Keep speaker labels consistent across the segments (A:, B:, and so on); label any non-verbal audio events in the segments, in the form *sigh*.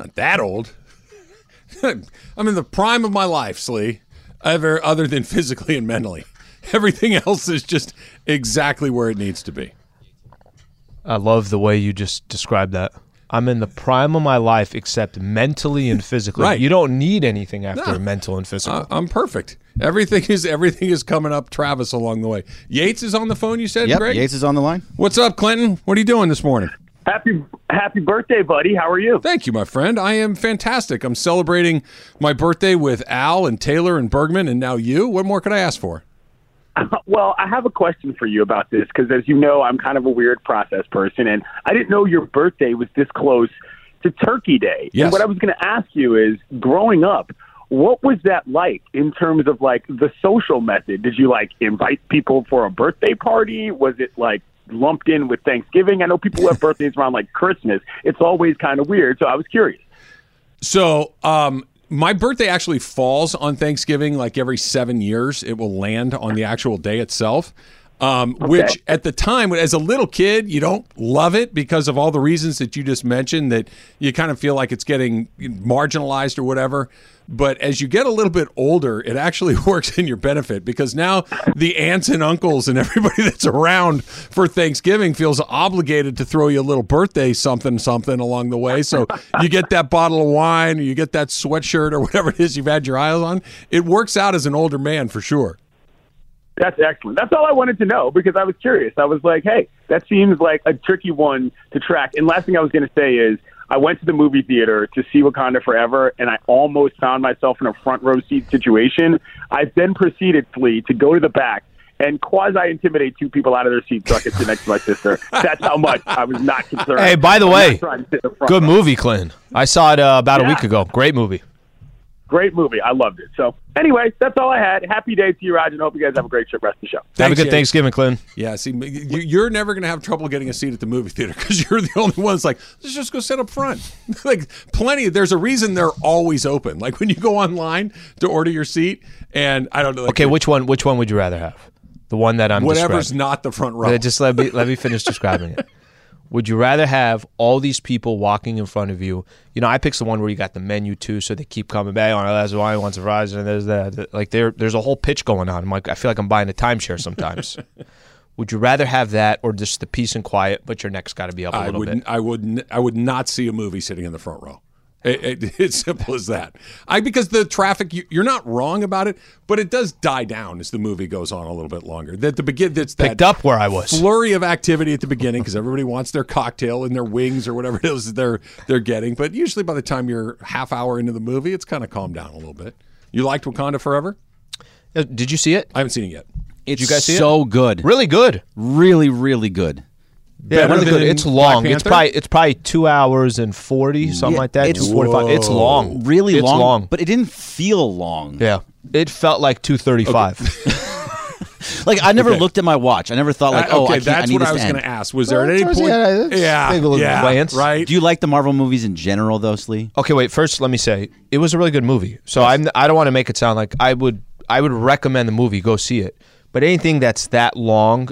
A: Not that old. *laughs* I'm in the prime of my life, Slee. Ever other than physically and mentally. Everything else is just exactly where it needs to be.
B: I love the way you just described that. I'm in the prime of my life, except mentally and physically.
A: Right.
B: You don't need anything after
A: No.
B: mental and physical.
A: Uh, I'm perfect. Everything is everything is coming up Travis along the way. Yates is on the phone, you said,
C: Yep,
A: Greg?
C: Yates is on the line.
A: What's up, Clinton? What are you doing this morning?
D: Happy happy birthday, buddy. How are you?
A: Thank you, my friend. I am fantastic. I'm celebrating my birthday with Al and Taylor and Bergman and now you. What more could I ask for? *laughs*
D: Well, I have a question for you about this because, as you know, I'm kind of a weird process person, and I didn't know your birthday was this close to Turkey Day.
A: Yes.
D: And what I was going to ask you is, growing up, what was that like in terms of like the social method? Did you like invite people for a birthday party? Was it like lumped in with Thanksgiving? I know people have *laughs* birthdays around like Christmas. It's always kind of weird, so I was curious.
A: So, um, my birthday actually falls on Thanksgiving. Like every seven years, it will land on the actual day itself. Um, Which at the time, as a little kid, you don't love it because of all the reasons that you just mentioned. That you kind of feel like it's getting marginalized or whatever. But as you get a little bit older, it actually *laughs* works in your benefit because now the aunts and uncles and everybody *laughs* that's around for Thanksgiving feels obligated to throw you a little birthday something something along the way. So you get that bottle of wine or you get that sweatshirt or *laughs* whatever it is you've had your eyes on. It works out as an older man for sure.
D: That's excellent. That's all I wanted to know because I was curious. I was like, hey, that seems like a tricky one to track. And last thing I was going to say is I went to the movie theater to see Wakanda Forever, and I almost found myself in a front row seat situation. I then proceeded, Flea, to go to the back and quasi intimidate two people out of their seats so I could sit next to my sister. That's how much I was not concerned.
B: Hey, by the way,
D: trying to sit in the front
B: Good movie, Clinton. I saw it uh, about a week ago. Great movie.
D: Great movie. I loved it. So, anyway, that's all I had. Happy day to you, Raj, and hope you guys have a great trip rest of the show.
B: Have a
A: Thanks,
B: good
A: Jay.
B: Thanksgiving, Clinton.
A: Yeah, see, you- you're never going to have trouble getting a seat at the movie theater *laughs* because you're the only one that's like, let's just go sit up front. *laughs* like, plenty. There's a reason they're always open. Like when you go online to order your seat, and I don't know. Like,
B: Okay, which one? Which one would you rather have? The one that I'm
A: whatever's
B: describing.
A: not the front row.
B: Just let me let me finish *laughs* describing it. Would you rather have all these people walking in front of you? You know, I picked the one where you got the menu too, so they keep coming back. Oh, that's why I want some fries, and there's that. Like there, there's a whole pitch going on. I'm like, I feel like I'm buying a timeshare sometimes. *laughs* would you rather have that or just the peace and quiet, but your neck's got to be up a
A: I
B: little
A: would,
B: bit?
A: I would, I would not see a movie sitting in the front row. It, it, *laughs* it's simple as that. I because the traffic, you, you're not wrong about it, but it does die down as the movie goes on a little bit longer. That the begin, that's that
B: Picked up where I was.
A: flurry of activity at the beginning because everybody wants their cocktail and their wings or whatever *laughs* it is that they're they're getting. But usually by the time you're half hour into the movie, it's kind of calmed down a little bit. You liked Wakanda Forever?
B: Uh, Did you see it?
A: I haven't seen it yet.
C: It's
B: you guys see it?
C: so good.
B: Really good.
C: Really, really good.
B: Yeah, really good. It's long. It's probably it's probably two hours and forty, something
C: Yeah,
B: like that.
C: it's-
B: Two forty five. It's long.
C: Really
B: it's
C: long,
B: long.
C: but it didn't feel long.
B: yeah, it felt like two thirty five. *laughs*
C: Like I never
A: Okay.
C: looked at my watch. I never thought like,
A: Uh,
C: oh, I, can't,
A: that's
C: I
A: what I was going to ask. Was there at any point?
B: yeah,
A: yeah, yeah,
B: glance.
A: right.
C: Do you like the Marvel movies in general, though, Slee?
B: Okay, wait. First, let me say it was a really good movie. So I'm I don't want to make it sound like I would I would recommend the movie. Go see it. But anything that's that long,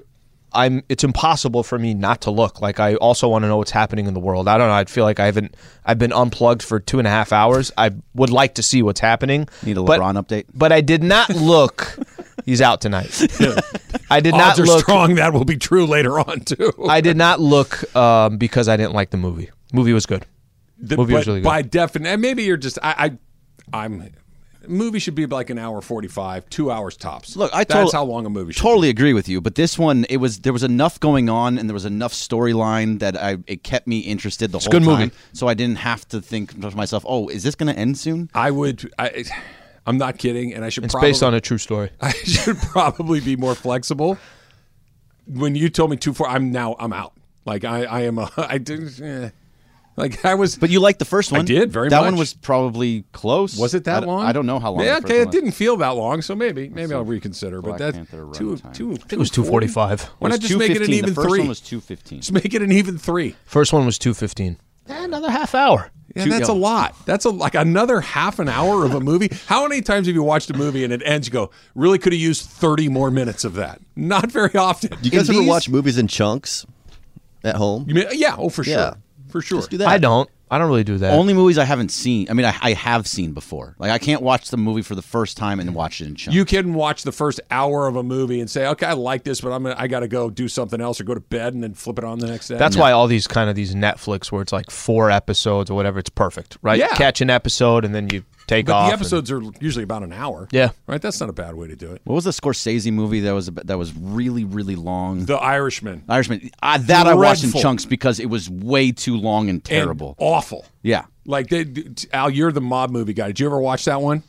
B: I'm it's impossible for me not to look. Like I also want to know what's happening in the world. I don't know. I feel like I haven't I've been unplugged for two and a half hours. I would like to see what's happening.
C: Need a
B: but-
C: LeBron update?
B: But I did not look. He's out tonight. *laughs* I did not
A: Odds are
B: look.
A: strong that will be true later on too. *laughs*
B: I did not look um, because I didn't like the movie. Movie was good.
A: The-
B: movie was really good.
A: By definition, maybe you're just I, I I'm. Movie should be like an hour forty-five, two hours tops.
C: Look, I
A: that's
C: tot-
A: how long a movie should.
C: Totally agree with you, but this one, it was there was enough going on and there was enough storyline that I it kept me interested the whole
B: good
C: time.
B: movie.
C: So I didn't have to think to myself, oh, is this going to end soon?
A: I would. I, I'm not kidding, and I should.
B: It's
A: probably,
B: based on a true story. *laughs*
A: I should probably be more flexible. When you told me two four, I'm now I'm out. Like I, I am a. *laughs* I didn't. Eh, Like I was.
C: But you liked the first one.
A: I did, very much.
C: That
A: much.
C: one was probably close.
A: was it that
C: I,
A: long?
C: I don't know how long.
A: Yeah,
C: the first
A: okay,
C: one
A: it
C: was.
A: didn't feel that long, so maybe maybe I'll reconsider.
C: Black
A: but that
C: Panther
A: two
C: runtime.
A: two.
B: I think it was 245.
A: Why
C: It
A: not just make it an
C: 215.
A: even
C: the first
A: three?
C: one was two fifteen.
A: Just make it an even three.
B: First one was 215. Eh, Another half hour.
A: Yeah,
C: Two-
A: that's a lot. That's a like another half an hour of a movie. How many times have you watched a movie and it ends? You go, really could have used thirty more minutes of that. Not very often.
E: Do you guys
A: In
E: ever
A: these-
E: watch movies in chunks at home?
A: You mean, yeah, oh for sure,
E: Yeah.
A: For sure.
E: Just do that.
B: I don't. I don't really do that.
C: Only movies I haven't seen. I mean, I, I have seen before. Like I can't watch the movie for the first time and watch it in chunks.
A: You can watch the first hour of a movie and say, "Okay, I like this, but I'm gonna, I got to go do something else or go to bed and then flip it on the next day."
B: That's why all these kind of these Netflix where it's like four episodes or whatever, it's perfect, right?
A: Yeah.
B: Catch an episode and then you take
A: But
B: off.
A: the
B: and-
A: episodes are usually about an hour.
B: Yeah.
A: right. That's not a bad way to do it.
C: what was the Scorsese movie that was that was really really long?
A: The Irishman.
C: Irishman. Uh, that I watched in chunks because it was way too long and
A: and
C: terrible.
A: awful.
C: yeah.
A: Like they, Al, you're the mob movie guy. Did you ever watch that one?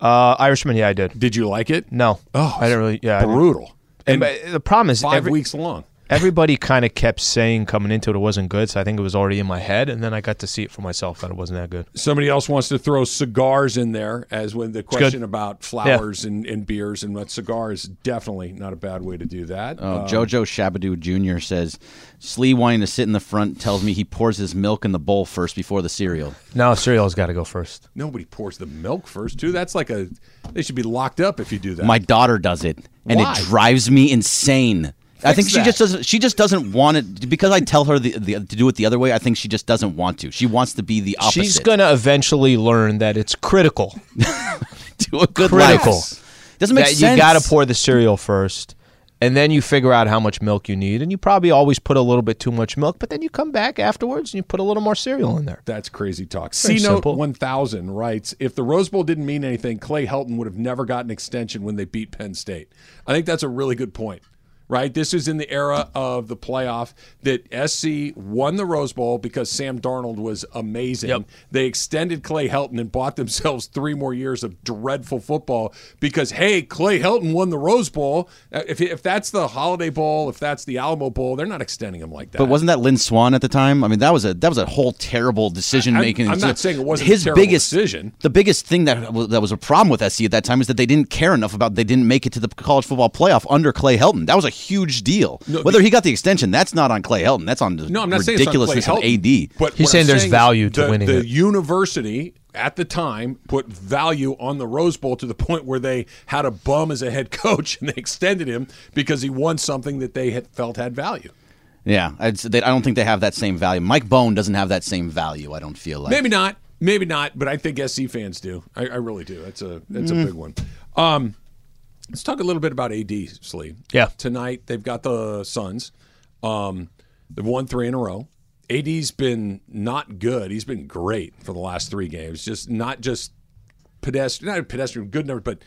B: uh, Irishman, yeah, I did.
A: Did you like it?
B: No,
A: Oh,
B: I didn't really. Yeah,
A: brutal.
B: And
A: And
B: the problem is
A: five
B: every,
A: weeks long.
B: Everybody kind of kept saying coming into it it wasn't good, so I think it was already in my head, and then I got to see it for myself that it wasn't that good.
A: Somebody else wants to throw cigars in there as when the question about flowers and, and beers and what cigars definitely not a bad way to do that.
C: Oh,
A: Um,
C: Jojo Shabadoo Jr. says, Slee wanting to sit in the front tells me he pours his milk in the bowl first before the cereal.
B: No, cereal's got to go first.
A: nobody pours the milk first, too. That's like a they should be locked up if you do that.
C: My daughter does it, and
A: Why?
C: it drives me insane. I think she
A: that.
C: just doesn't. She just doesn't want it because I tell her the, the, to do it the other way. I think she just doesn't want to. She wants to be the opposite.
B: She's gonna eventually learn that it's critical, *laughs*
C: do a good
B: critical
C: life. Doesn't make
B: that
C: sense.
B: you got to pour the cereal first, and then you figure out how much milk you need, and you probably always put a little bit too much milk, but then you come back afterwards and you put a little more cereal in there.
A: That's crazy talk.
B: Very
A: C Note 1000 writes If the Rose Bowl didn't mean anything, Clay Helton would have never gotten an extension when they beat Penn State. I think that's a really good point. Right? This is in the era of the playoff that SC won the Rose Bowl because Sam Darnold was amazing.
B: Yep.
A: They extended Clay Helton and bought themselves *laughs* three more years of dreadful football because, hey, Clay Helton won the Rose Bowl. Uh, If, if that's the Holiday Bowl, if that's the Alamo Bowl, they're not extending him like that.
C: But wasn't that Lynn Swann at the time? I mean, that was a that was a whole terrible decision making.
A: I'm- I'm not saying it wasn't a
C: his
A: terrible
C: biggest
A: decision.
C: The biggest thing that was, that was a problem with SC at that time is that they didn't care enough about they didn't make it to the college football playoff under Clay Helton. That was a huge deal.
A: No,
C: Whether
A: the-
C: he got the extension, that's not on Clay Helton. That's on the
A: No, I'm not saying it's on Clay
C: ridiculousness of
A: Helton,
C: AD.
A: But
B: He's saying
A: I'm
B: there's
A: is
B: value to
A: the,
B: winning
A: The
B: it.
A: university at the time put value on the Rose Bowl to the point where they had a bum as a head *laughs* coach and they extended him because he won something that they had felt had value.
C: yeah, I'd, they, I don't think they have that same value. Mike Bohn doesn't have that same value. I don't feel like.
A: Maybe not, maybe not, but I think SC fans do. I, I really do. That's a that's
B: Mm.
A: a big one. Um, let's talk a little bit about AD Slee.
B: Yeah.
A: tonight they've got the Suns. Um, they've won three in a row. AD's been not good. He's been great for the last three games. Just not just pedestrian, not pedestrian, good numbers, but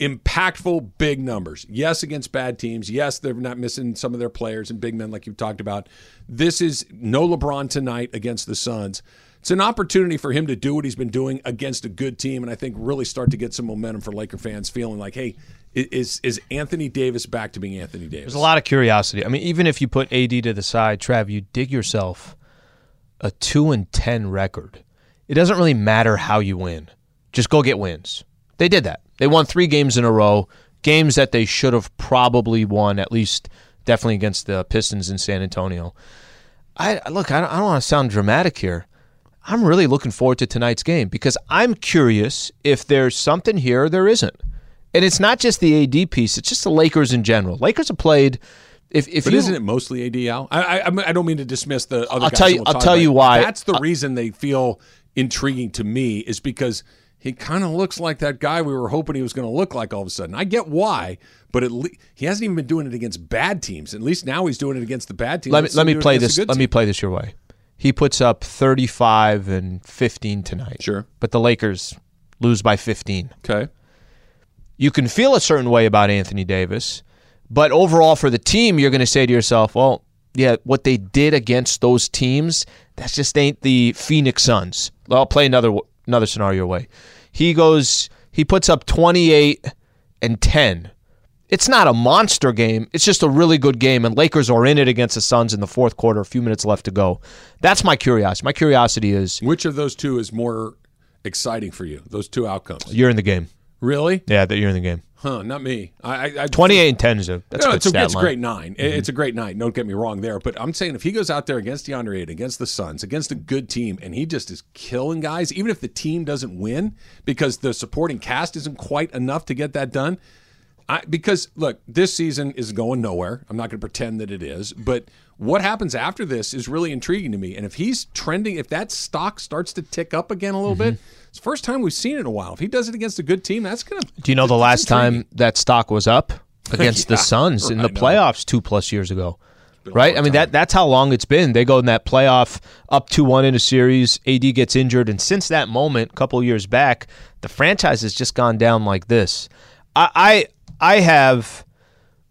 A: impactful big numbers. Yes, against bad teams. Yes, they're not missing some of their players and big men like you've talked about. This is no LeBron tonight against the Suns. It's an opportunity for him to do what he's been doing against a good team, and I think really start to get some momentum for Laker fans, feeling like, hey, is is Anthony Davis back to being Anthony Davis?
B: There's a lot of curiosity. I mean, even if you put AD to the side, Trav, you dig yourself a two and ten record. It doesn't really matter how you win. Just go get wins. They did that. They won three games in a row, games that they should have probably won, at least definitely against the Pistons in San Antonio. I look. I don't, don't want to sound dramatic here. I'm really looking forward to tonight's game because I'm curious if there's something here or there isn't. And it's not just the AD piece; it's just the Lakers in general. Lakers have played. If if
A: But
B: you
A: isn't it mostly AD Al? I, I, I don't mean to dismiss the other.
B: I'll tell you-
A: we'll
B: I'll tell
A: about.
B: you why.
A: That's the reason they feel intriguing to me is because he kind of looks like that guy we were hoping he was going to look like all of a sudden. I get why, but at le- he hasn't even been doing it against bad teams. At least now he's doing it against the bad teams.
B: let me let me
A: him do it
B: play this. Let me play this your way. He puts up 35 and 15 tonight.
A: Sure.
B: but the Lakers lose by 15.
A: Okay.
B: You can feel a certain way about Anthony Davis, but overall for the team, you're going to say to yourself, "Well, yeah, what they did against those teams, that just ain't the Phoenix Suns." I'll play another another scenario way. He goes, he puts up 28 and 10 it's not a monster game. It's just a really good game, and Lakers are in it against the Suns in the fourth quarter. A few minutes left to go. That's my curiosity. My curiosity is
A: Which of those two is more exciting for you? Those two outcomes.
B: you're in the game.
A: Really?
B: Yeah, that you're in the game.
A: Huh? Not me. I, I, I
B: 28 and 10 is a that's
A: no,
B: a good
A: it's, a, it's a great 9 It- mm-hmm. It's a great nine. Don't get me wrong there. But I'm saying if he goes out there against DeAndre Ayton, against the Suns, against a good team, and he just is killing guys, even if the team doesn't win because the supporting cast isn't quite enough to get that done. I, because look, this season is going nowhere. I'm not going to pretend that it is, but what happens after this is really intriguing to me. And if he's trending, if that stock starts to tick up again a little mm-hmm. bit, it's the first time we've seen it in a while. If he does it against a good team, that's going to.
B: Do you know the last time that stock was up against the *laughs*
A: Yeah,
B: Suns in the playoffs two plus years ago? Right? I mean that that's how long it's been. They go in that playoff up 2-1 in a series, AD gets injured and since that moment, a couple years back, the franchise has just gone down like this. I I, I have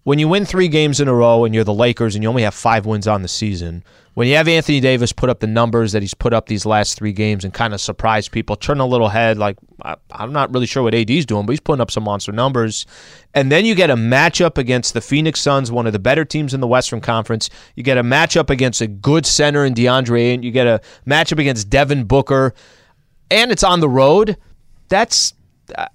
B: when you win three games in a row and you're the Lakers and you only have five wins on the season, when you have Anthony Davis put up the numbers that he's put up these last three games and kind of surprise people, turn a little head, like I, I'm not really sure what AD's doing, but he's putting up some monster numbers. And then you get a matchup against the Phoenix Suns, one of the better teams in the Western Conference. You get a matchup against a good center in DeAndre, and you get a matchup against Devin Booker, and it's on the road. That's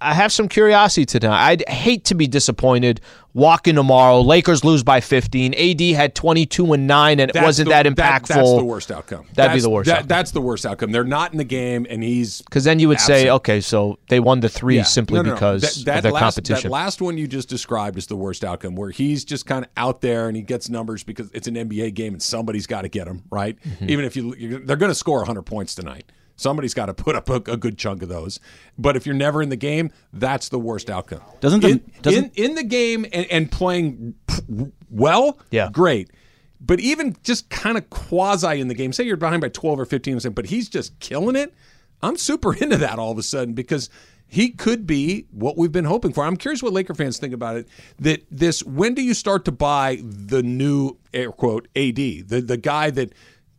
B: I have some curiosity tonight. I'd hate to be disappointed walking tomorrow. Lakers lose by 15. AD had 22 and 9 and it
A: That's
B: wasn't
A: the-
B: that impactful.
A: that's the worst outcome.
B: That'd be the worst
A: that-
B: outcome.
A: That's the worst outcome. They're not in the game, and he's
B: Cuz then you would say, okay, so they won the 3
A: Yeah.
B: simply
A: No, no, no.
B: because
A: that, that
B: of their
A: last,
B: competition.
A: That last one you just described is the worst outcome, where he's just kind of out there and he gets numbers because it's an NBA game and somebody's got to get him right.
B: Mm-hmm.
A: Even if you, you're, they're going to score 100 points tonight. Somebody's got to put up a, a good chunk of those. But if you're never in the game, that's the worst outcome.
C: Doesn't the-
A: in,
C: doesn't-
A: in, in the game and, and playing well,
B: Yeah.
A: great. But even just kind of quasi in the game, say you're behind by 12 or 15, but he's just killing it. I'm super *laughs* into that all of a sudden because he could be what we've been hoping for. I'm curious what Laker fans think about it. That this, when do you start to buy the new air quote AD, the the guy that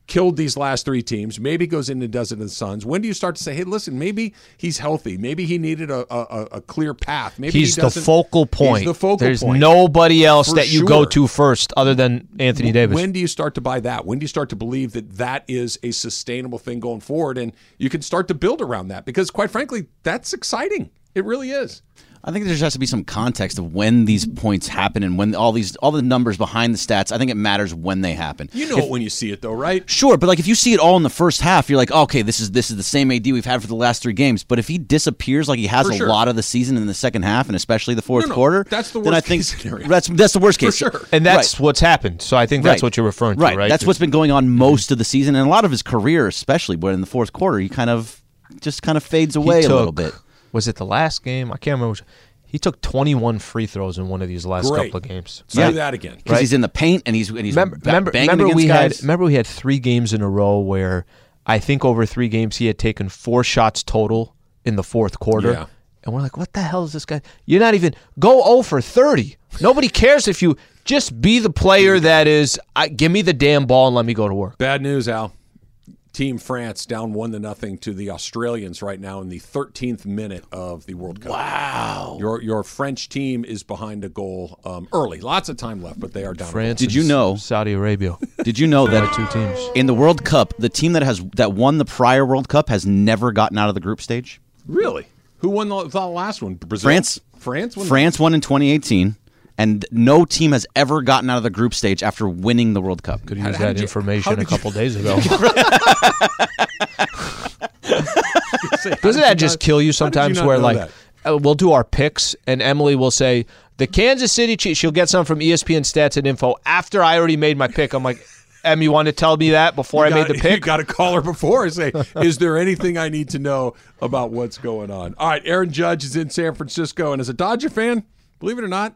A: killed these last three teams, maybe goes in and does it in the Suns. When do you start to say, hey, listen, maybe he's healthy, maybe he needed a a, a clear path, maybe
B: he's
A: he
B: the focal point.
A: He's the focal
B: There's
A: point.
B: nobody else
A: For
B: that you go to first other than Anthony Davis.
A: When do you start to buy that? When do you start to believe that that is a sustainable thing going forward, and you can start to build around that? Because quite frankly, that's exciting. It really is.
C: I think there just has to be some context of when these points happen and when all these all the numbers behind the stats. I think it matters when they happen.
A: You know it when you see it, though, right?
C: Sure, but like if you see it all in the first half, you're like, oh, okay, this is this is the same AD we've had for the last three games. But if he disappears like he has
A: For
C: a
A: sure.
C: lot of the season in the second half and especially the fourth
A: No, no,
C: quarter,
A: that's the
C: then I
A: worst
C: think
A: case scenario. *laughs*
C: that's that's the worst case.
A: For sure.
B: and that's
C: Right.
B: what's happened. So I think that's
C: Right.
B: what you're referring to,
C: right.
B: right?
C: That's what's been going on most of the season and a lot of his career, especially. But in the fourth quarter, he kind of just kind of fades
B: He
C: away a little bit.
B: Was it the last game? I can't remember. Which, he took 21 free throws in one of these last
A: Great.
B: couple of games.
A: Say
C: Yeah.
A: that again.
C: Because he's in the paint and he's and he's
B: remember,
C: ba-
B: remember,
C: banging
B: remember
C: against
B: we
C: guys.
B: had remember we had three games in a row where I think over three games he had taken four shots total in the fourth quarter.
A: Yeah.
B: And we're like, what the hell is this guy? You're not even go 0 for 30. Nobody cares if you just be the player that is. I, give me the damn ball and let me go to work.
A: Bad news, Al. Team France down one to nothing to the Australians right now in the 13th minute of the World Cup. Wow! Your your French team is behind a goal um, early. Lots of time left, but they are down.
B: France.
C: Did you know-
B: Saudi Arabia?
C: Did you know that
B: two teams.
C: in the World Cup, the team that has that won the prior World Cup has never gotten out of the group stage?
A: Really? Who won the, the last one? Brazil.
C: France.
A: France. Won
C: France won in 2018, and no team has ever gotten out of the group stage after winning the World Cup.
B: Could
A: How-
B: use
A: how
B: that
A: did
B: information
A: how
B: a
A: did you-
B: couple days ago. *laughs* Doesn't that just kill you sometimes?
A: not
B: where like
A: that?
B: uh, we'll do our picks, and Emily will say the Kansas City Chiefs. She'll get some from ESPN Stats and Info after I already made my pick. I'm like, Em, you want to tell me that before I made the
A: pick? *laughs* You
B: pick?
A: got to call her before and say, "Is there anything I need to know about what's going on?" All right, Aaron Judge is in San Francisco, and as a Dodger fan, believe it or not,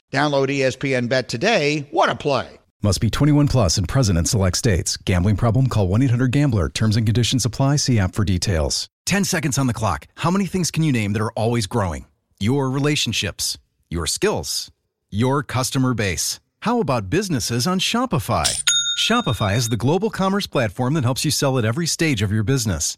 F: Download ESPN Bet today. What a play!
G: Must be 21 plus and present in select states. Gambling problem? Call 1 800 Gambler. Terms and conditions apply. See app for details. 10 seconds on the clock. How many things can you name that are always growing? Your relationships, your skills, your customer base. How about businesses on Shopify? Shopify is the global commerce platform that helps you sell at every stage of your business.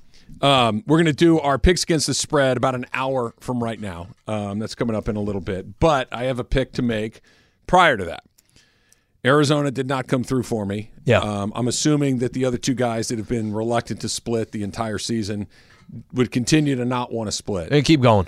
A: Um, we're going to do our picks against the spread about an hour from right now. Um, that's coming up in a little bit. But I have a pick to make prior to that. Arizona did not come through for me.
B: Yeah.
A: Um, I'm assuming that the other two guys that have been reluctant to split the entire season would continue to not want to split.
B: And keep going.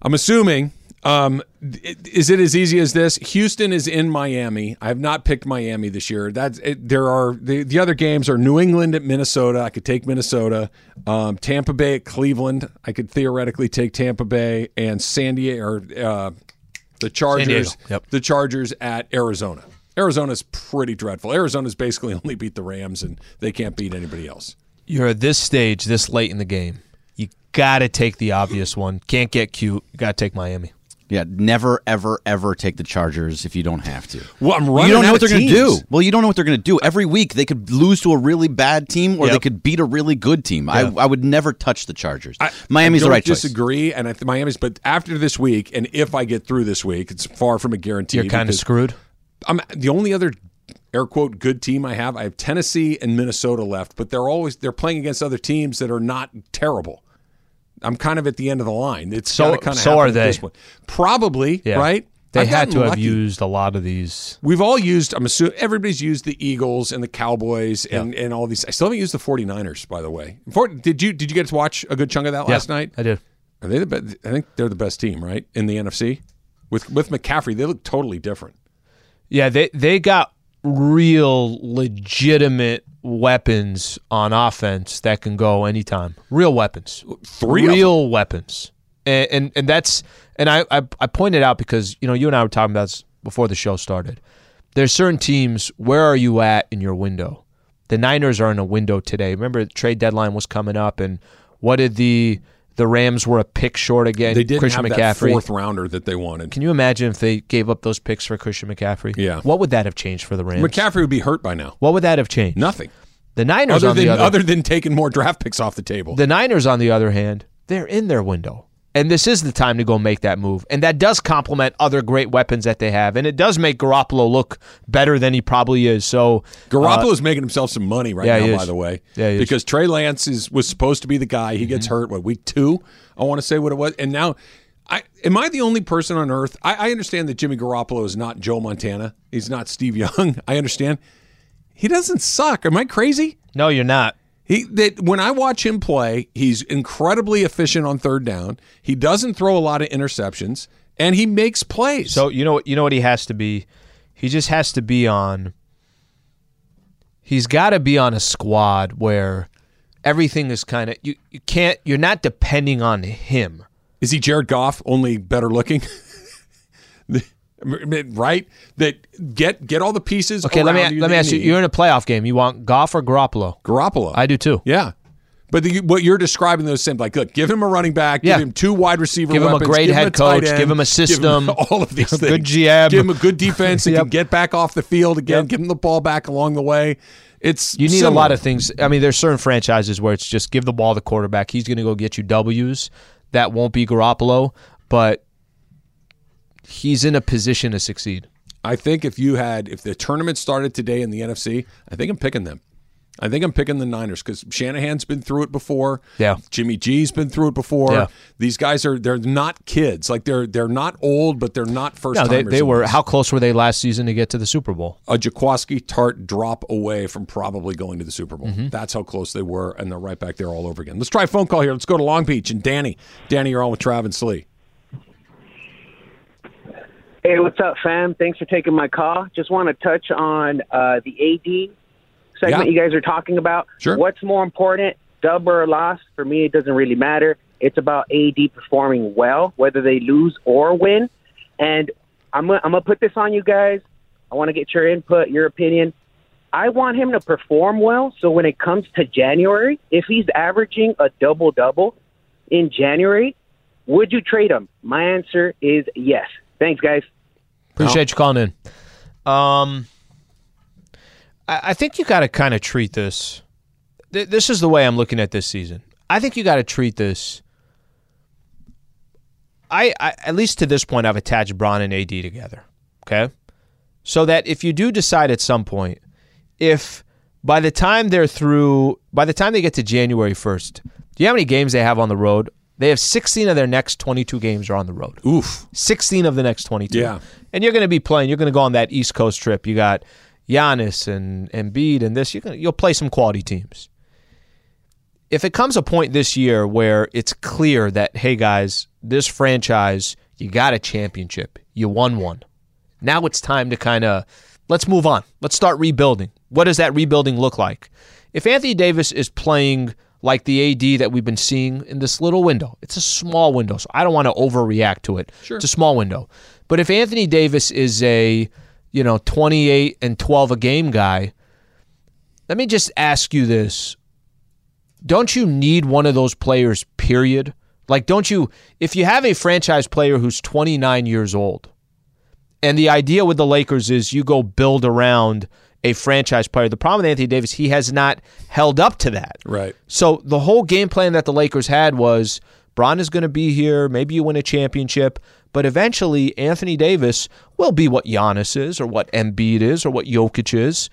A: I'm assuming. Um, is it as easy as this? Houston is in Miami. I have not picked Miami this year. That's it, there are the, the other games are New England at Minnesota. I could take Minnesota. Um, Tampa Bay at Cleveland. I could theoretically take Tampa Bay and San Diego or uh, the Chargers.
B: Yep.
A: The Chargers at Arizona. Arizona's pretty dreadful. Arizona's basically *laughs* only beat the Rams and they can't beat anybody else.
B: You're at this stage, this late in the game. You got to take the obvious one. Can't get cute. You got to take Miami.
C: Yeah, never, ever, ever take the Chargers if you don't have to.
A: Well, I'm running
C: You don't know
A: out
C: what
A: of
C: they're going to do.
A: teams.
C: Well, you don't know what they're going to do. Every week they could lose to a really bad team, or they could beat a really good team. I, I would never touch the Chargers.
A: I-
C: Miami's
A: I
C: the
A: don't
C: right choice.
A: disagree, and I think Miami's. But after this week, and if I get through this week, it's far from a guarantee.
B: You're kind of screwed.
A: I'm the only other air quote good team I have. I have Tennessee and Minnesota left, but they're always they're playing against other teams that are not terrible. I'm kind of at the end of the line. It's
B: So-
A: kind of
B: so are they.
A: Probably
B: Yeah.
A: right.
B: They
A: I've
B: had to have
A: lucky.
B: used a lot of these.
A: We've all used, I'm assuming everybody's used the Eagles and the Cowboys and, and all these. I still haven't used the 49ers, by the way. For- Did you did you get to watch a good chunk of that last night?
B: I did.
A: Are they the best? I think they're the best team, right? In the NFC? With with McCaffrey, they look totally different.
B: Yeah, they they got real legitimate weapons on offense that can go anytime. Real weapons.
A: Three
B: real weapons. And, and and that's and I, I I pointed out because you know you and I were talking about this before the show started. There's certain teams. Where are you at in your window? The Niners are in a window today. Remember, the trade deadline was coming up, and what did the the Rams were a pick short again?
A: They didn't
B: Christian
A: have that
B: McCaffrey.
A: fourth rounder that they wanted.
B: Can you imagine if they gave up those picks for Christian McCaffrey?
A: Yeah.
B: What would that have changed for the Rams?
A: McCaffrey would be hurt by now.
B: What would that have changed?
A: Nothing.
B: The Niners
A: Other
B: on
A: than
B: the other,
A: other than taking more draft picks off the table.
B: the Niners on the other hand, they're in their window. And this is the time to go make that move. And that does complement other great weapons that they have. And it does make Garoppolo look better than he probably is. So uh,
A: Garoppolo's making himself some money right
B: yeah,
A: now, by the way.
B: Yeah, he is.
A: because Trey Lance is was supposed to be the guy. He gets mm-hmm. hurt what week two? I want to say what it was, and now. I, am I the only person on earth? I, I understand that Jimmy Garoppolo is not Joe Montana. He's not Steve Young. *laughs* I understand. He doesn't suck. Am I crazy?
B: no, you're not.
A: He that when I watch him play, he's incredibly efficient on third down. He doesn't throw a lot of interceptions, and he makes plays.
B: So you know what you know what he has to be? He just has to be on he's gotta be on a squad where everything is kind of you, you can't you're not depending on him.
A: Is he Jared Goff, only better looking? *laughs* right? That get get all the pieces.
B: Okay, let me
A: you
B: let me ask you.
A: Need.
B: You're in a playoff game. You want Goff or Garoppolo?
A: Garoppolo.
B: I do too.
A: Yeah. But the, what you're describing those same like, look, give him a running back,
B: Yeah.
A: give him two wide receiver,
B: Give him a great head
A: a
B: coach,
A: end,
B: give him a
A: give
B: system, *laughs*
A: all of these *laughs* things.
B: good GM.
A: give him a good defense that *laughs*
B: Yep.
A: can get back off the field again,
B: Yep.
A: give him the ball back along the way. It's
B: You need a lot of things. I mean, there's certain franchises where it's just give the ball to the quarterback. He's going to go get you W's. That won't be Garoppolo, but he's in a position to succeed.
A: I think if you had if the tournament started today in the NFC, I think I'm picking them. I think I'm picking the Niners because Shanahan's been through it before.
B: Yeah.
A: Jimmy G's been through it before.
B: Yeah.
A: These guys are they're not kids. Like they're they're not old, but they're not first.
B: No, they, they were. How close were they last season to get to the Super Bowl?
A: a Jaquiski Tartt drop away from probably going to the Super Bowl.
B: Mm-hmm.
A: That's how close they were, and they're right back there all over again. Let's try a phone call here. Let's go to Long Beach and Danny. Danny, you're on with Travis Lee.
H: Hey, what's up, fam? Thanks for taking my call. Just want to touch on uh, the AD segment
A: Yeah.
H: you guys are talking about.
A: Sure.
H: What's more important, dub or loss? For me, it doesn't really matter. It's about AD performing well, whether they lose or win. And I'm gonna, I'm gonna put this on you guys. I want to get your input, your opinion. I want him to perform well. So when it comes to January, if he's averaging a double double in January, would you trade him? My answer is yes. Thanks, guys.
B: Appreciate you calling in. Um, I, I think you got to kind of treat this. Th- this is the way I'm looking at this season. I think you got to treat this. I, I at least to this point, I've attached Bron and AD together. Okay, so that if you do decide at some point, if by the time they're through, by the time they get to January first, do you know how many games they have on the road? They have 16 of their next 22 games are on the road.
A: Oof.
B: 16 of the next 22.
A: Yeah.
B: And you're going to be playing. You're going to go on that East Coast trip. You got Giannis and Embiid and this. You're gonna, you'll play some quality teams. If it comes a point this year where it's clear that, hey, guys, this franchise, you got a championship. You won one. Now it's time to kind of let's move on. Let's start rebuilding. What does that rebuilding look like? If Anthony Davis is playing like the AD that we've been seeing in this little window, it's a small window, so I don't want to overreact to it.
A: Sure.
B: It's a small window. But if Anthony Davis is a, you know, 28 and 12 a game guy, let me just ask you this. Don't you need one of those players, period? Like, don't you, if you have a franchise player who's 29 years old, and the idea with the Lakers is you go build around a franchise player. The problem with Anthony Davis, he has not held up to that.
A: Right.
B: So the whole game plan that the Lakers had was Bron is going to be here. Maybe you win a championship, but eventually Anthony Davis will be what Giannis is, or what Embiid is, or what Jokic is.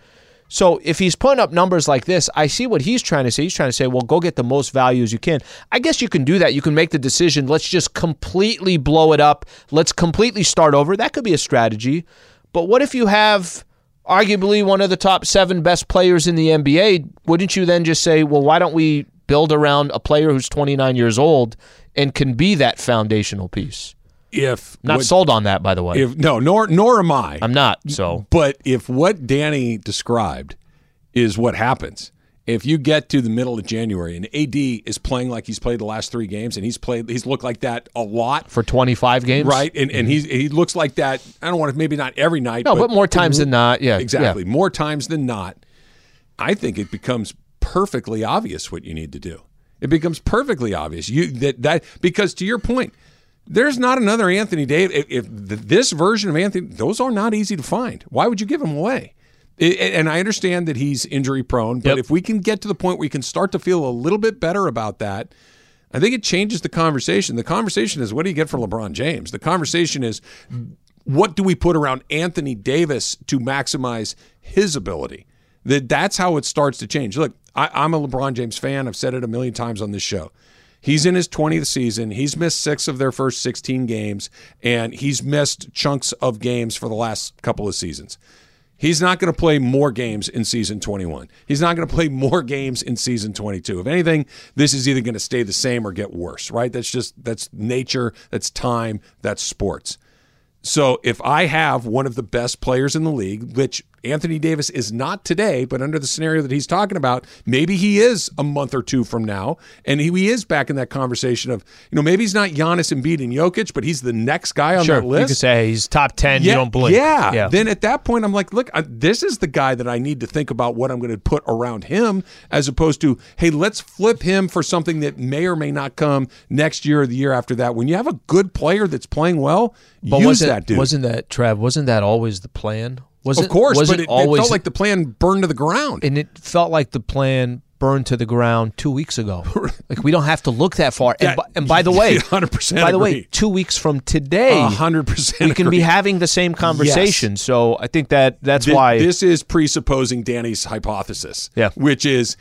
B: So if he's putting up numbers like this, I see what he's trying to say. He's trying to say, well, go get the most value as you can. I guess you can do that. You can make the decision. Let's just completely blow it up. Let's completely start over. That could be a strategy. But what if you have arguably one of the top seven best players in the NBA? Wouldn't you then just say, well, why don't we build around a player who's 29 years old and can be that foundational piece?
A: If
B: Not
A: what-
B: sold on that, by the way.
A: If no, nor nor am I.
B: I'm not. So
A: But if what Danny described is what happens, if you get to the middle of January and AD is playing like he's played the last three games and he's played he's looked like that a lot,
B: for 25 games,
A: right? And and he's he looks like that. I don't want to maybe not every night,
B: No, but more times than not. Yeah,
A: exactly
B: yeah.
A: more times than not. I think it becomes perfectly obvious what you need to do. It becomes perfectly obvious you that that because to your point, there's not another Anthony Davis. If, if this version of Anthony, those are not easy to find. Why would you give him away? I- and I understand that he's injury prone, but
B: Yep.
A: if we can get to the point where we can start to feel a little bit better about that, I think it changes the conversation. The conversation is what do you get for LeBron James? The conversation is what do we put around Anthony Davis to maximize his ability? That that's how it starts to change. Look, I, I'm a LeBron James fan. I've said it a million times on this show. He's in his 20th season. He's missed six of their first 16 games, and he's missed chunks of games for the last couple of seasons. He's not going to play more games in season 21. He's not going to play more games in season 22. If anything, this is either going to stay the same or get worse, right? That's just that's nature, that's time, that's sports. So if I have one of the best players in the league, which Anthony Davis is not today, but under the scenario that he's talking about, maybe he is a month or two from now, and he, he is back in that conversation of, you know, maybe he's not Giannis Embiid and Jokic, but he's the next guy on
B: Sure,
A: that list.
B: you could say he's top 10. you
A: Yeah,
B: don't blink.
A: Yeah.
B: yeah.
A: Then at that point, I'm like, look, I, this is the guy that I need to think about what I'm going to put around him, as opposed to, hey, let's flip him for something that may or may not come next year or the year after that. When you have a good player that's playing well,
B: but
A: use that dude.
B: Wasn't that Trav? Wasn't that always the plan? Was
A: of
B: it,
A: course,
B: was
A: but
B: it
A: it, it felt like the plan burned to the ground.
B: and it felt like the plan burned to the ground two weeks ago. *laughs* like we don't have to look that far. And, by, and by the way, *laughs*
A: 100%
B: By the way, two weeks from today,
A: hundred percent
B: we can be having the same conversation. So I think that that's
A: Thi-
B: why
A: this is presupposing Danny's hypothesis.
B: Yeah.
A: Which is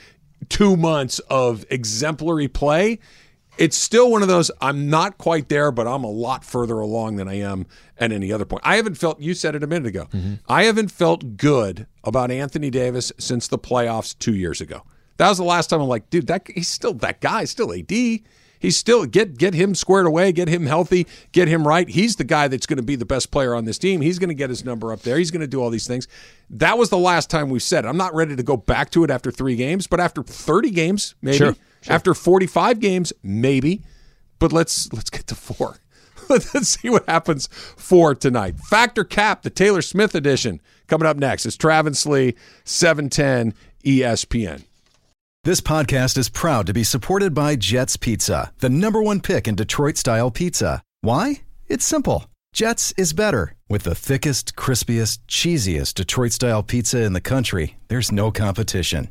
A: two months of exemplary play. It's still one of those, I'm not quite there, but I'm a lot further along than I am at any other point. I haven't felt, you said it a minute ago,
B: Mm-hmm.
A: I haven't felt good about Anthony Davis since the playoffs two years ago. That was the last time I'm like, dude, that he's still that guy, he's still AD. He's still get get him squared away, get him healthy, get him right. He's the guy that's going to be the best player on this team. He's going to get his number up there. He's going to do all these things. That was the last time we said it. I'm not ready to go back to it after three games, but after 30 games, maybe.
B: Sure,
A: After 45 games, maybe. But let's let's get to four. *laughs* let's see what happens for tonight. Factor Cap, the Taylor Smith edition, coming up next. It's Travis Lee, E 710 ESPN.
G: This podcast is proud to be supported by Jets Pizza, the number one pick in Detroit style pizza. Why? It's simple. Jets is better. With the thickest, crispiest, cheesiest Detroit style pizza in the country, there's no competition.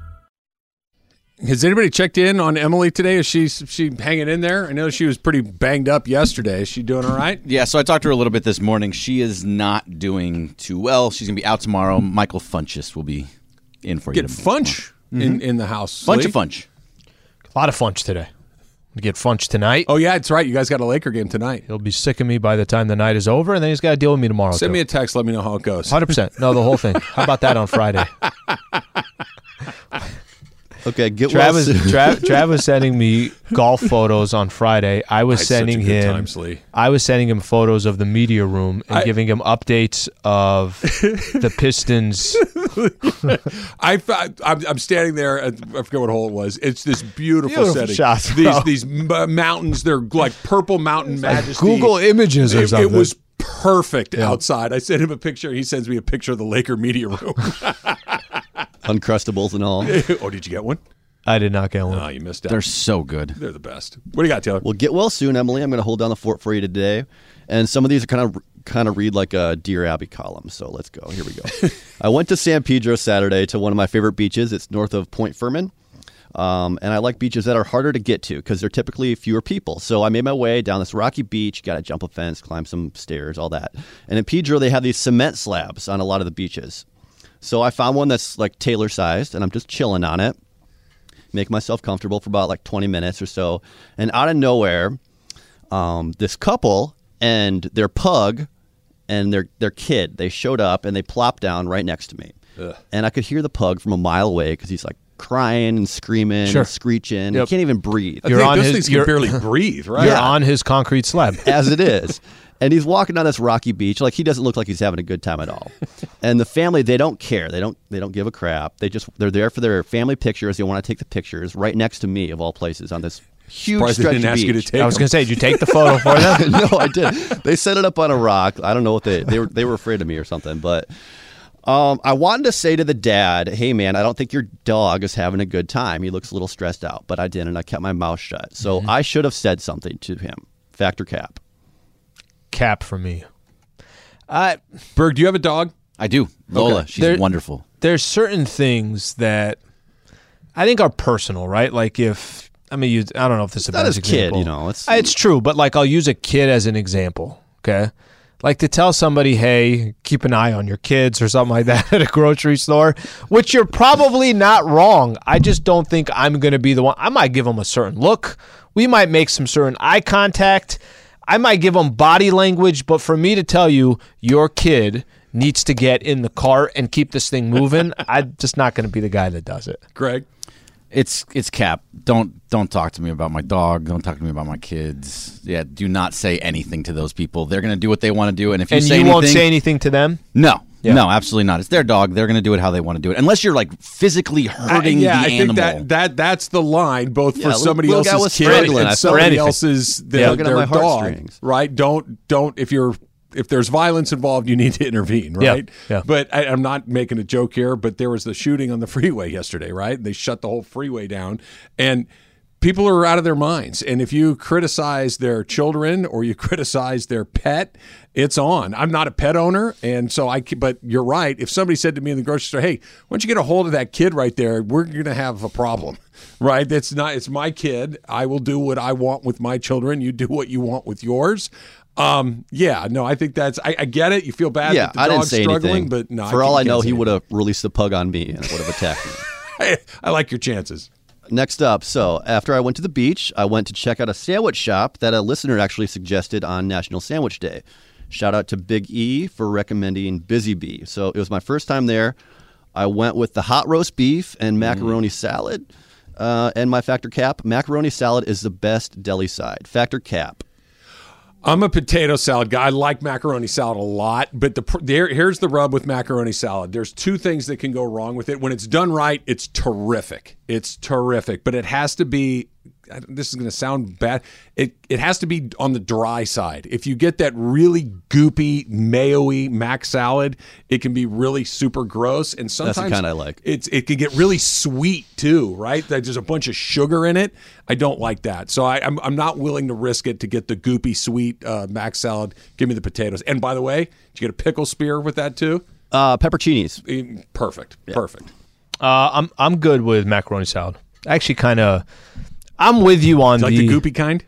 A: Has anybody checked in on Emily today? Is she she hanging in there? I know she was pretty banged up yesterday. Is she doing all right?
C: Yeah, so I talked to her a little bit this morning. She is not doing too well. She's going to be out tomorrow. Michael Funchess will be in for you.
A: Get
C: you.
A: Funch in, mm-hmm. in the house.
C: Bunch
A: Lee?
C: of Funch.
B: a lot of funch today. We get funch tonight.
A: Oh yeah, it's right. You guys got a Laker game tonight.
B: He'll be sick of me by the time the night is over, and then he's got to deal with me tomorrow.
A: Send
B: too.
A: me a text. Let me know how it goes.
B: Hundred percent. No, the whole thing. How about that on Friday? *laughs*
E: Okay, get
B: Travis,
E: well.
B: Tra- *laughs* Trav was sending me golf photos on Friday. I was
A: I had such a
B: sending him.
A: time,
B: I was sending him photos of the media room and
A: I-
B: giving him updates of the *laughs* Pistons.
A: I, I, am I'm standing there. At, I forget what hole it was. It's this beautiful,
B: Beautiful
A: setting.
B: shots,
A: these these m- uh, mountains. They're like purple mountain majesty.
B: Google Images or
A: It, it was perfect outside. I sent him a picture. He sends me a picture of the Laker media room. *laughs*
E: Uncrustables and all. *laughs*
A: oh, did you get one?
B: I did not get one.
A: Oh, you missed out.
C: They're so good.
A: They're the best. What do you got, Taylor?
E: Well, get well soon, Emily. I'm going to hold down the fort for you today, and some of these are kind of kind of read like a Dear Abby column. So let's go. Here we go. *laughs* I went to San Pedro Saturday to one of my favorite beaches. It's north of Point Fermin. Um, and I like beaches that are harder to get to because they're typically fewer people. So I made my way down this rocky beach, got to jump a fence, climb some stairs, all that. And in Pedro, they have these cement slabs on a lot of the beaches. So I found one that's like tailor sized, and I'm just chilling on it, make myself comfortable for about like 20 minutes or so. And out of nowhere, um, this couple and their pug and their their kid they showed up and they plopped down right next to me, and I could hear the pug from a mile away because he's like crying and screaming,
B: Sure.
E: and screeching.
B: Yep.
E: He can't even breathe.
B: You're on
A: those
B: his-
A: things can
B: you're-
A: barely breathe, right?
B: You're on his concrete slab.
E: as it is. *laughs* And he's walking down this rocky beach like he doesn't look like he's having a good time at all. *laughs* and the family they don't care. They don't they don't give a crap. They just they're there for their family pictures. They want to take the pictures right next to me of all places on this huge
A: Surprised they
E: stretch
A: didn't
E: of
A: ask you to
E: beach.
A: take
B: I was
A: them.
B: going to say, did you take the photo for *laughs* them? *laughs*
E: no, I did. They set it up on a rock. I don't know what they they were they were afraid of me or something, but um, I wanted to say to the dad, "Hey, man, I don't think your dog is having a good time. He looks a little stressed out." But I didn't. And I kept my mouth shut. So I should have said something to him. Factor cap.
B: Cap for me. I
A: Berg, do you have a dog?
C: I do. Lola,
A: Okay.
C: she's
B: There-
C: wonderful.
B: there's certain things that I think are personal, right? Like if I mean, you, I don't know if this is a
E: not
B: bad
E: his kid, you know, it's-
B: Uh, it's true, but like I'll use a kid as an example. Okay, like to tell somebody, hey, keep an eye on your kids or something like that *laughs* at a grocery store, which you're probably not wrong. I just don't think I'm going to be the one. I might give them a certain look. We might make some certain eye contact. I might give them body language, but for me to tell you your kid needs to get in the car and keep this thing moving, *laughs* I'm just not going to be the guy that does it.
A: Greg,
C: It's it's cap. Don't don't talk to me about my dog. Don't talk to me about my kids. Yeah, do not say anything to those people. They're gonna do what they want to do, and if you
B: and
C: say
B: you
C: anything,
B: won't say anything to them.
C: no,
B: Yeah.
C: no, absolutely not. It's their dog. They're gonna do it how they want to do it, unless you're like physically hurting
A: I, yeah,
C: the
A: I
C: animal.
A: think that that that's the line, both
E: Yeah,
A: for somebody else's kid. And somebody else's their, their dog. Right? Don't don't if you're if there's violence involved, you need to intervene,
B: Yeah,
A: right?
B: yeah.
A: But I, I'm not making a joke here. But there was the shooting on the *laughs* freeway yesterday, right? They shut the whole freeway down, and people are out of their minds. And if you criticize their children or you *laughs* criticize their pet, it's on. I'm not a pet owner, and so I. But you're right. If somebody said to me in the grocery store, "Hey, why don't you get a hold of that kid right there? We're going to have a problem." *laughs* Right? That's not. It's my kid. I will do what I want with my children. You do what you want with yours. Um. Yeah. No. I think that's. I, I get it. You feel bad.
E: yeah, I didn't say
A: struggling,
E: anything.
A: but no.
E: For
A: I
E: all I know, he would have released the pug on me and would have attacked me.
A: anything. *laughs* I like your chances.
E: Next up, so after I went to the beach, I went to check out a sandwich shop that a listener actually suggested on National Sandwich Day. Shout out to Big E for recommending Busy Bee. So it was my first time there. I went with the hot roast beef and macaroni salad. Uh, and my factor cap macaroni salad is the best deli side. Factor cap.
A: I'm a potato salad guy. I like macaroni salad a lot, but the here's the rub with macaroni salad. There's two things that can go wrong with it. When it's done right, it's terrific. It's terrific, but it has to be. I- This is going to sound bad. It it has to be on the dry side. If you get that really goopy, mayo-y mac salad, it can be really super gross. And
E: the
A: sometimes
E: kind I like.
A: It's it can get really sweet too, right? Like, There's a bunch of sugar in it. I don't like that, so I, I'm I'm not willing to risk it to get the goopy sweet uh, mac salad. Give me the potatoes. And by the way, did you get a pickle spear with that too?
E: Uh, pepperoncinis.
A: Perfect, perfect.
B: Uh, I'm I'm good with macaroni salad. Actually, kind of. I'm with you on
A: like
B: the,
A: the goopy kind?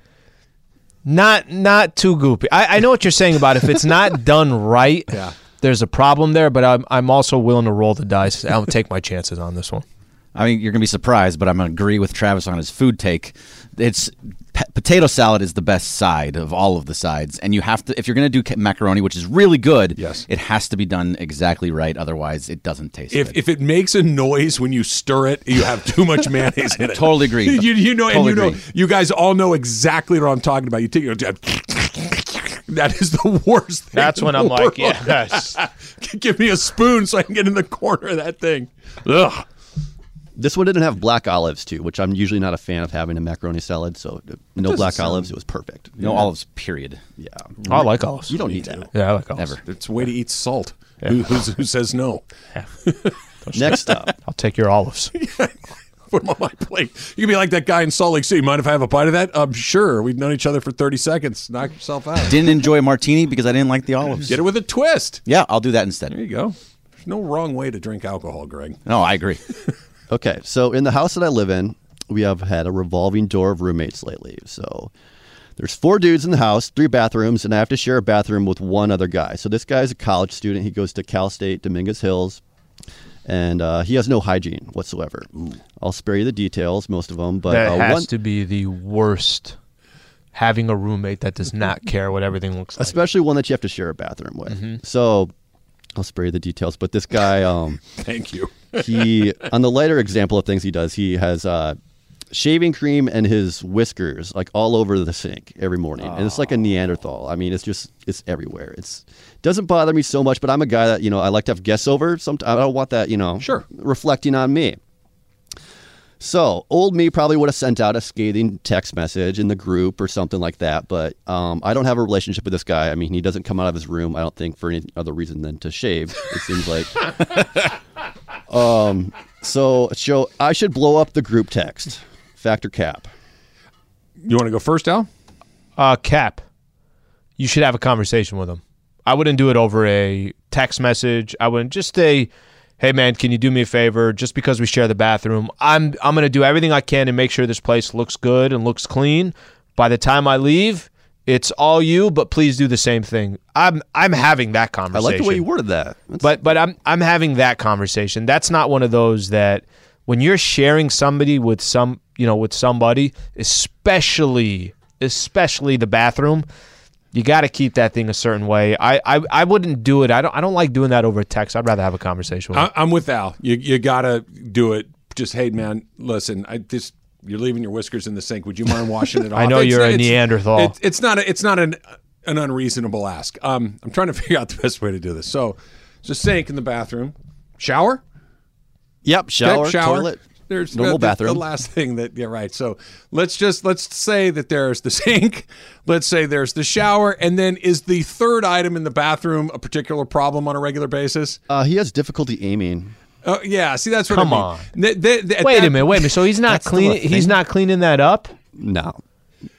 B: Not not too goopy. I, I know what you're saying about if it's not *laughs* done right.
A: Yeah.
B: There's a problem there, but I'm I'm also willing to roll the dice. I'll take my chances on this one.
C: I mean, you're gonna be surprised, but I'm gonna agree with Travis on his food take. It's p- potato salad is the best side of all of the sides, and you have to if you're gonna do macaroni, which is really good.
A: Yes.
C: it has to be done exactly right. Otherwise, it doesn't taste
A: If
C: good.
A: if it makes a noise when you stir it, you have too much *laughs* mayonnaise in it.
C: Totally agree.
A: You, you know, and
C: Totally
A: you know, you guys all know exactly what I'm talking about. You take your *laughs* that is the worst. Thing
B: That's
A: in
B: when
A: the
B: I'm like, yes. *laughs*
A: Give me a spoon so I can get in the corner of that thing. Ugh.
E: This one didn't have black olives too, which I'm usually not a fan of having in macaroni salad. So no black
A: sound-
E: olives. It was perfect.
C: no olives, period.
E: Yeah.
B: I like olives.
E: You don't need that.
B: Yeah, I like olives.
C: Ever.
A: It's a way to eat salt. Who, who's, who says no? *laughs*
E: Next up,
B: I'll take your olives. *laughs*
A: Put them on my plate. You can be like that guy in Salt Lake City. Mind if I have a bite of that? Um, sure. We've known each other for 30 seconds. Knock yourself out.
C: Didn't enjoy a martini because I didn't like the olives.
A: Get it with a twist.
C: Yeah, I'll do that instead.
A: There you go. There's no wrong way to drink alcohol, Greg.
C: No, I agree. *laughs*
E: Okay, so in the house that I live in, we have had a revolving door of roommates lately. So there's four dudes in the house, three bathrooms, and I have to share a bathroom with one other guy. So this guy's a college student. He goes to Cal State Dominguez Hills, and uh, he has no hygiene whatsoever. I'll spare you the details, most of them, but
B: that
E: uh,
B: has
E: one,
B: to be the worst. Having a roommate that does not care what everything looks like.
E: especially one that you have to share a bathroom with. So I'll spare you the details, but this guy, *laughs* um,
A: Thank you. *laughs*
E: he on the lighter example of things he does, he has uh, shaving cream and his whiskers like all over the sink every morning, and it's like a Neanderthal. I mean, it's just it's everywhere. It's doesn't bother me so much, but I'm a guy that you know I like to have guests over. Sometimes I don't want that you know
A: Sure.
E: reflecting on me. So old me probably would have sent out a scathing text message in the group or something like that. But um, I don't have a relationship with this guy. I mean, he doesn't come out of his room. I don't think for any other reason than to shave. It seems like. *laughs* um. So, so I should blow up the group text. Factor cap.
A: You want to go first, Al?
B: Uh, Cap, you should have a conversation with him. I wouldn't do it over a text message. I wouldn't just say, "Hey, man, can you do me a favor? Just because we share the bathroom, I'm I'm gonna do everything I can to make sure this place looks good and looks clean. By the time I leave, it's all you. But please do the same thing. I'm I'm having that conversation I
E: like the way you worded that. That's-
B: But but I'm I'm having that conversation. That's not one of those that when you're sharing somebody with some you know with somebody, especially especially the bathroom, You got to keep that thing a certain way. I, I I wouldn't do it. I don't I don't like doing that over text. I'd rather have a conversation with.
A: I,
B: him.
A: I'm with Al. You you gotta do it. Just hey, man, listen. I just you're leaving your whiskers in the sink. Would you mind washing it *laughs* off?
B: I know
A: It's-
B: you're a Neanderthal.
A: It's, it's not. A, it's not an an unreasonable ask. Um, I'm trying to *laughs* figure out the best way to do this. So, there's a sink in the bathroom. Shower.
E: Yep, shower,
A: Okay, shower.
E: toilet.
A: There's
E: normal
A: the, the-
E: bathroom.
A: The last thing that yeah right. So let's just let's say that there's the *laughs* sink. Let's say there's the shower, and then is the third item in the bathroom a particular problem on a regular basis?
E: Uh, he has difficulty aiming.
A: Oh yeah. See that's what
B: Come
A: I mean.
B: on.
A: Th- th- th-
B: wait
A: that-
B: a minute. Wait a minute. So he's *laughs* not cleaning. He's not cleaning that up.
E: No.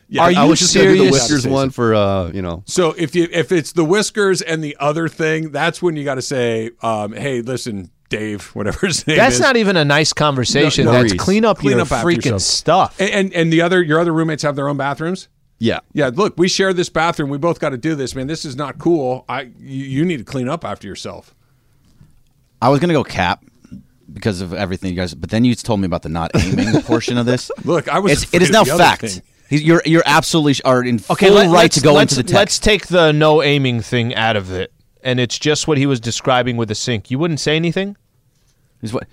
A: Yeah,
B: Are
E: I
B: you
E: was just gonna do the whiskers one for uh, you know.
A: So if you if it's the whiskers and the other thing, that's when you got to say, um, "Hey, listen, Dave, whatever his name
B: That's
A: is."
B: not even a nice conversation.
A: No, no,
B: That's
E: Reese.
B: clean up
A: Clean
B: your
A: up
B: freaking
A: yourself.
B: stuff.
A: And, and and the other your other roommates have their own bathrooms.
E: Yeah.
A: Yeah, look, we share this bathroom. We both got to do this, man. This is not cool. I you, you need to clean up after yourself.
C: I was gonna go cap because of everything you guys, but then you told me about the not aiming *laughs* portion of this.
A: Look, I was.
C: It's, it
A: afraid
C: is
A: of
C: now fact. He's, you're you're absolutely are in
B: Okay,
C: full
B: let,
C: right to go into the
B: Let's take the no aiming thing out of it, and it's just what he was describing with the sink. You wouldn't say anything.
C: Is what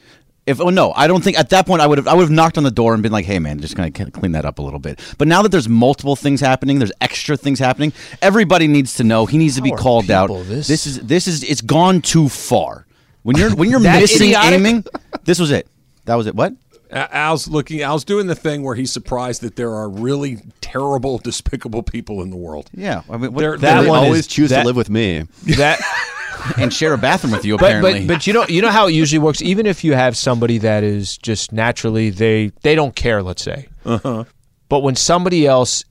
C: if oh no, I don't think at that point I would have I would have knocked on the door and been like, "Hey man, just gonna clean that up a little bit." But now that there's multiple things happening, there's extra things happening. Everybody needs to know. He needs to be
B: How are
C: called out.
B: people this-
C: This is this is it's gone too far. When you're when you're *laughs*
B: That
C: missing
B: idiotic?
C: aiming, this was it. That was it. What?
A: A- Al's looking. Al's doing the thing where he's surprised that there are really terrible, *laughs* despicable people in the world.
C: Yeah, I mean, what,
A: They're-
B: That
E: they
B: one
E: always
B: is-
E: choose
B: that-
E: to live with me.
B: That, *laughs*
C: and share a bathroom with you.
B: but
C: Apparently,
B: but but you know you know how it usually works. Even if you have somebody that is just naturally they they don't care. Let's say,
A: Uh-huh.
B: but when somebody else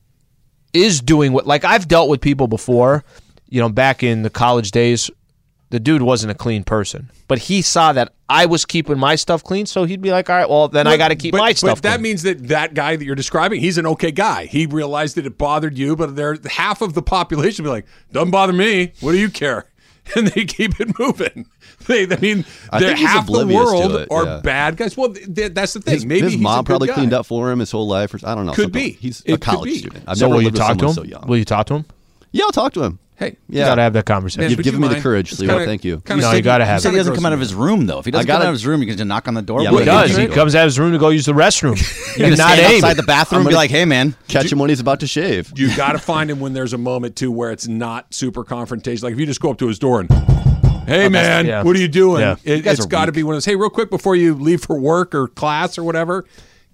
B: is doing what, like I've dealt with people before, you know, back in the college days, the dude wasn't a clean person, but he saw that I was keeping my stuff clean, so he'd be like, all right, well then I got to keep
A: but-
B: my stuff.
A: But that
B: clean.
A: means that that guy that you're describing, he's an okay guy. He realized that it bothered you, but there half of the population be like, "Doesn't bother me. What do you care?" *laughs* And they keep it moving. They, I mean,
E: I think
A: half the world
E: it,
A: are bad guys. Well, th- that's the thing.
E: His,
A: Maybe
E: his
A: he's a
E: mom
A: good
E: probably
A: guy.
E: cleaned up for him his whole life. Or, I don't know.
A: Could
E: something.
A: be.
E: He's
A: It
E: a college student. I've
B: so
E: never
B: will you
E: lived with
B: talk to him?
E: so young.
B: Will you talk to him?
E: Yeah, I'll talk to him.
A: Hey, yeah.
B: You got to have that conversation.
E: You've given
A: you
E: me the courage, Leo.
A: kinda-
E: Thank you.
A: kinda
B: No, you
A: said-
B: gotta have
C: he said
B: it.
C: he doesn't come out of his room though. If he doesn't come
E: gotta-
C: out of his room, you can just knock on the door.
E: Yeah,
B: He does. He
E: He
B: comes out of his room to go use the restroom. *laughs*
C: You're
B: and not
C: stand
B: aim.
C: outside the bathroom and be like, "Hey man,
E: Catch him when he's about to shave.
A: You *laughs* got to find him when there's a moment too where it's not super confrontation. Like if you just go up to his door and, "Hey oh, man,
B: yeah.
A: what are you doing?"
B: Yeah.
A: It,
C: guys
A: it's
C: are
A: got to be one of those. Hey, real quick before you leave for work or class or whatever,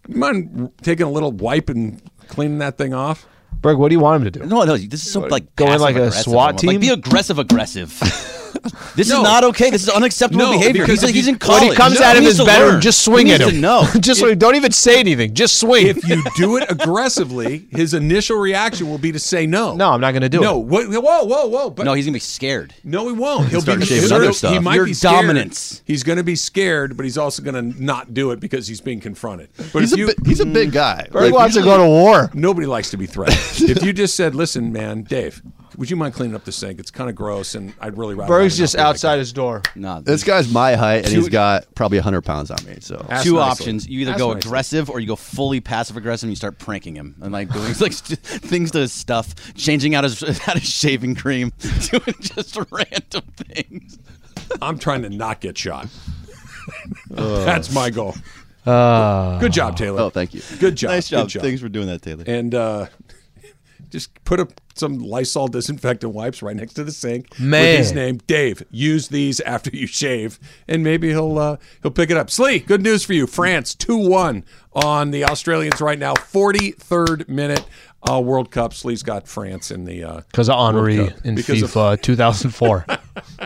A: you mind taking a little wipe and cleaning that thing off?
B: Berg, what do you want him to do?
C: No, no, this is so like
B: Go in like a
C: passive-aggressive
B: SWAT
C: almost. Like
B: team?
C: be aggressive, aggressive. *laughs* *laughs* this
A: No.
C: is not okay. This is unacceptable
A: No,
C: behavior.
A: because
C: He's,
A: if
C: he's in college.
B: When he comes
C: No,
B: out of
C: he
B: his bedroom,
C: learn.
B: just swing
C: he
B: at him.
C: To know. *laughs*
B: just swing. Don't even say anything. Just swing.
A: If you do it aggressively, his initial reaction will be to say no.
B: no, I'm not going to do
A: no.
B: it.
A: What, whoa, whoa, whoa! But
C: no, he's gonna be scared.
A: No, he won't. He'll
E: start
A: be
E: shaving
A: he'll-
E: other
A: He might
C: Your
A: be scared.
C: dominance.
A: He's going to be scared, but he's also going to not do it because he's being confronted. But
E: He's a,
A: you,
E: bi- he's a big guy.
B: He
E: Like,
B: wants to go to war.
A: nobody likes to be threatened. if you just said, "Listen, man, Dave, would you mind cleaning up the sink? It's kind of gross, and I'd really rather."
B: Berg's just
A: not like
B: outside his door.
C: No,
E: This guy's my height, and
A: Two-
E: he's got probably 100 pounds on me. So
A: Ask
C: two
A: nicely.
C: options. You either
A: Ask
C: go
A: nicely.
C: aggressive or you go fully passive aggressive and you start pranking him and like doing *laughs* like st- things to his stuff, changing out his *laughs* out his shaving cream, *laughs* doing just random things.
A: I'm trying to not get shot. That's my goal.
B: Uh,
A: Good job, Taylor.
E: Oh, thank you.
A: Good job.
E: Nice job.
A: Good job.
E: Thanks for doing that, Taylor.
A: and uh, just put up some Lysol disinfectant wipes right next to the sink with
B: Man.
A: his name, Dave. Use these after you shave, and maybe he'll uh, he'll pick it up. Slee, good news for you. France two one on the Australians right now. Forty third minute uh, World Cup. Slee's got France in the uh,
B: Because of
A: Henry
B: in
A: Because of-
B: FIFA 2004. *laughs*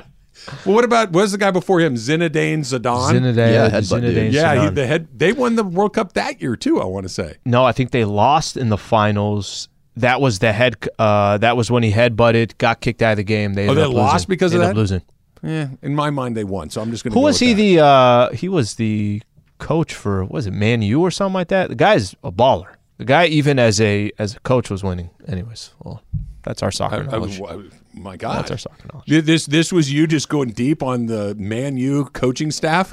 A: well, what about what was the guy before him? Zinedine Zidane.
B: Zinedine,
E: Yeah.
B: Zinedine
A: yeah, he, the head. They won the World Cup that year too. I want to say.
B: No, I think they lost in the finals. That was the head. Uh, that was when he head butted, got kicked out of the game. They
A: Oh, they lost because
B: They
A: of that?
B: Losing.
A: Yeah, in my mind they won. So I'm just going to.
B: Who was he? The uh, he was the coach for was it Man U or something like that. The guy's a baller. The guy even as a as a coach was winning. Anyways, well, that's our soccer
A: I, I,
B: knowledge.
A: I, my God,
B: That's our soccer knowledge.
A: This this was you just going deep on the Man U coaching staff.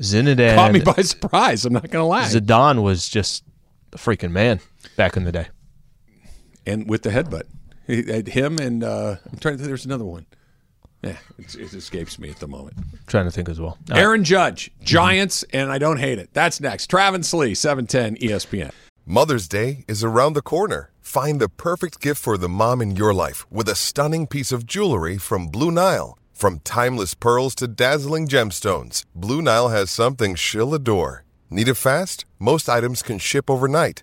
B: Zinedine
A: Caught me by surprise. I'm not going to lie.
B: Zidane was just a freaking man back in the day.
A: And with the headbutt, He- uh, Him and uh, I'm trying to think. There's another one. Yeah, it, it escapes me at the moment.
B: trying to think as well.
A: Aaron Judge, Giants, and I don't hate it. That's next. Travis Lee, E 710 ESPN.
I: Mother's Day is around the corner. Find the perfect gift for the mom in your life with a stunning piece of jewelry from Blue Nile. From timeless pearls to dazzling gemstones, Blue Nile has something she'll adore. Need it fast? Most items can ship overnight.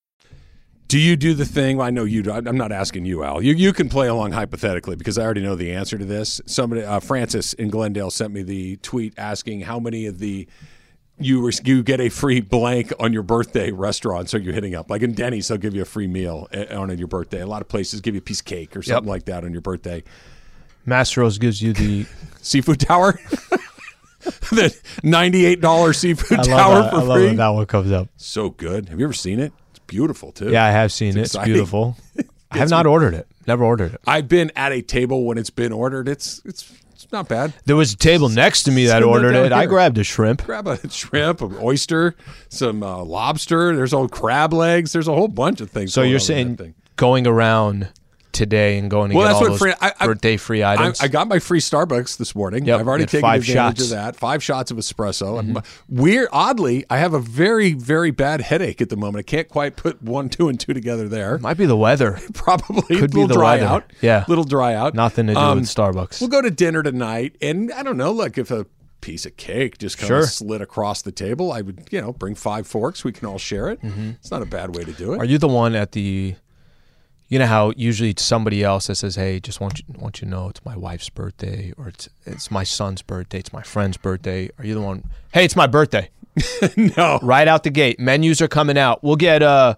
A: Do you do the thing? Well, I know you do. I'm not asking you, Al. You you can play along hypothetically because I already know the answer to this. Somebody, uh, Francis in Glendale, sent me the tweet asking how many of the you you get a free blank on your birthday restaurants are you hitting up? Like in Denny's, they'll give you a free meal uh, on your birthday. A lot of places give you a piece of cake or something like that on your birthday.
B: Mastro's gives you the *laughs*
A: seafood tower. *laughs* the ninety-eight dollar seafood tower
B: that-
A: for
B: I love
A: free.
B: that one comes up.
A: So good. Have you ever seen it? It's beautiful too.
B: Yeah, I have seen
A: It's
B: it. It's
A: exciting.
B: beautiful. *laughs* I have not ordered it. Never ordered it.
A: I've been at a table when it's been ordered. It's it's it's not bad.
B: There was a table next to me that ordered it. I grabbed a shrimp.
A: Grab a *laughs* shrimp, an oyster, some uh, lobster. There's old crab legs. There's a whole bunch of things.
B: So you're saying going around today and going to
A: Well,
B: get
A: that's
B: all
A: what
B: those
A: free, I, I,
B: birthday free items?
A: I, I got my free Starbucks this morning.
B: Yep,
A: I've already taken
B: five
A: advantage
B: shots.
A: of that. Five shots of espresso.
B: Mm-hmm.
A: And Weird, oddly, I have a very, very bad headache at the moment. I can't quite put one, two, and two together there.
B: Might be the weather. *laughs*
A: Probably
B: Could be the
A: dry
B: weather.
A: out.
B: Yeah.
A: little dry out.
B: Nothing to do
A: Um,
B: with Starbucks.
A: We'll go to dinner tonight, and I don't know, like if a piece of cake just kind
B: Sure.
A: of slid across the table, I would, you know, bring five forks. We can all share it. It's not a bad way to do it.
B: Mm-hmm. Are you the one at the? You know how usually it's somebody else that says, "Hey, just want you want you to know it's my wife's birthday, or it's it's my son's birthday, it's my friend's birthday." Are you the one? Hey, it's my birthday. *laughs*
A: no.
B: Right out the gate, menus are coming out. We'll get uh,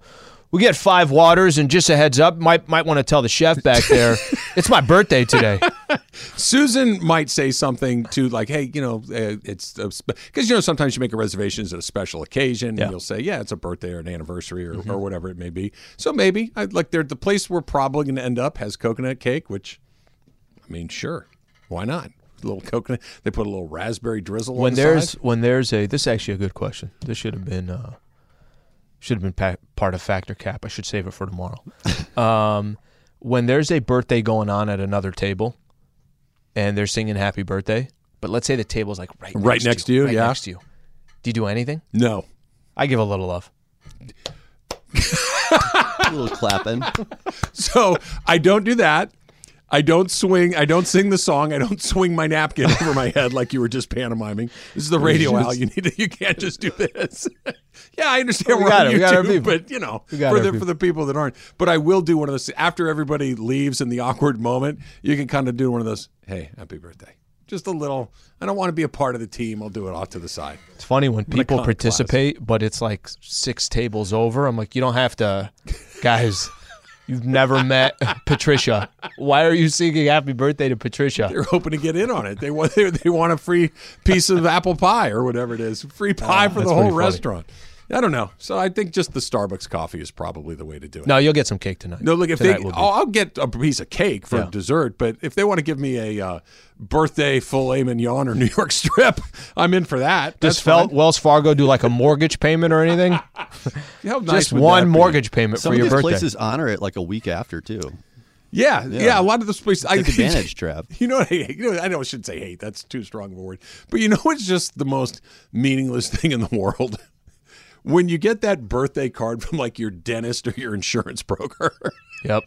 B: we'll get five waters, and just a heads up, might might want to tell the chef back there, *laughs* it's my birthday today.
A: Susan might say something to like, "Hey, you know, uh, it's because you know sometimes you make a reservations at a special occasion,
B: Yeah.
A: and you'll say, yeah, it's a birthday or an anniversary or,
B: Mhm.
A: or whatever it may be. So maybe I, like they're, the place we're probably going to end up has coconut cake, which I mean, sure, why not? A little coconut. They put a little raspberry drizzle
B: when
A: the
B: there's
A: side.
B: when there's a this is actually a good question. This should have been uh, should have been pa- part of Factor Cap. I should save it for tomorrow. *laughs* um, when there's a birthday going on at another table, and they're singing Happy Birthday, but let's say the table's like right
A: Right
B: next,
A: next
B: to you,
A: to you,
B: right
A: yeah.
B: next to you. Do you do anything?
A: No.
B: I give a little love. *laughs*
E: a little clapping. *laughs*
A: So I don't do that. I don't swing. I don't sing the song. I don't swing my napkin over my head like you were just pantomiming. This is the radio,
B: Just-
A: Al. You need to, You can't just do this. *laughs* yeah, I understand
B: We
A: we're
B: got
A: on
B: it. We got
A: YouTube, but you know, for the
B: people.
A: for the people that aren't. But I will do one of those after everybody leaves in the awkward moment. You can kind of do one of those. Hey, happy birthday. Just a little. I don't want to be a part of the team. I'll do it off to the side.
B: It's funny when people participate, but it's like six tables over. I'm like, you don't have to, guys. You've never met *laughs* Patricia. Why are you singing Happy Birthday to Patricia?
A: They're hoping to get in on it. They want *laughs* they, they want a free piece of apple pie or whatever it is. Free pie
B: Ah,
A: for the whole
B: funny.
A: Restaurant. I don't know. So I think just the Starbucks coffee is probably the way to do it.
B: No, you'll get some cake tonight.
A: No, look if
B: Tonight
A: they,
B: will be.
A: I'll, I'll get a piece of cake for
B: Yeah.
A: dessert. But if they want to give me a uh, birthday filet mignon or New York *laughs* strip, I'm in for that.
B: Does
A: That's
B: Fel-
A: fine.
B: Wells Fargo do like a mortgage payment or anything? *laughs* *laughs*
A: How nice
B: Just
A: would
B: one
A: that be?
B: mortgage payment
E: Some
B: for
E: of
B: your
E: these
B: birthday.
E: places honor it like a week after too.
A: Yeah, yeah,
E: Yeah.
A: A lot of those places.
E: Take advantage, Trav.
A: You know what I hate? You know, I know I shouldn't say hate. That's too strong of a word. But you know it's just the most meaningless thing in the world? When you get that birthday card from like your dentist or your insurance broker. *laughs*
B: Yep.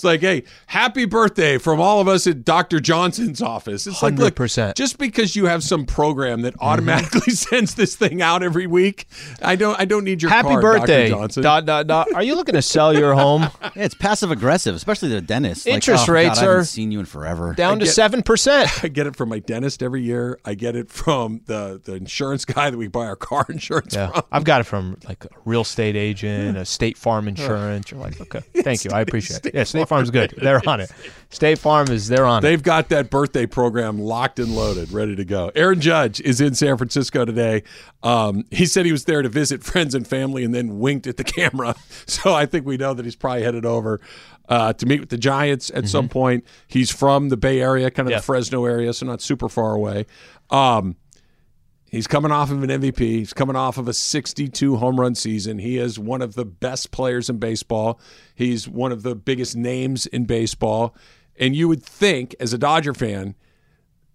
A: It's like, hey, happy birthday from all of us at Dr. Johnson's office. It's like, look,
B: 100%.
A: just because you have some program that mm-hmm. automatically *laughs* sends this thing out every week, I don't I don't need your
B: Happy
A: card,
B: birthday.
A: Dr. Johnson.
B: Dot, dot, dot. Are you looking to sell your home? *laughs*
C: Yeah, it's passive aggressive, especially the dentist. Like,
B: Interest
C: oh,
B: rates
C: God, I
B: are
C: haven't seen you in forever.
B: Down to 7%. *laughs*
A: I get it from my dentist every year. I get it from the, the insurance guy that we buy our car insurance
B: Yeah,
A: from.
B: I've got it from like a real estate agent, a State Farm insurance. You're like, okay, thank you, I appreciate it. Yeah, State Farm. Farm's good. *laughs* They're on it. State Farm is they're on it.
A: They've got that birthday program locked and loaded, ready to go. Aaron Judge is in San Francisco today. Um, he said he was there to visit friends and family and then winked at the *laughs* camera. So I think we know that he's probably headed over uh, to meet with the Giants at some point. He's from the Bay Area, kind of the Fresno area, so not super far away. Um, He's coming off of an MVP. He's coming off of a 62 home run season. He is one of the best players in baseball. He's one of the biggest names in baseball. And you would think, as a Dodger fan,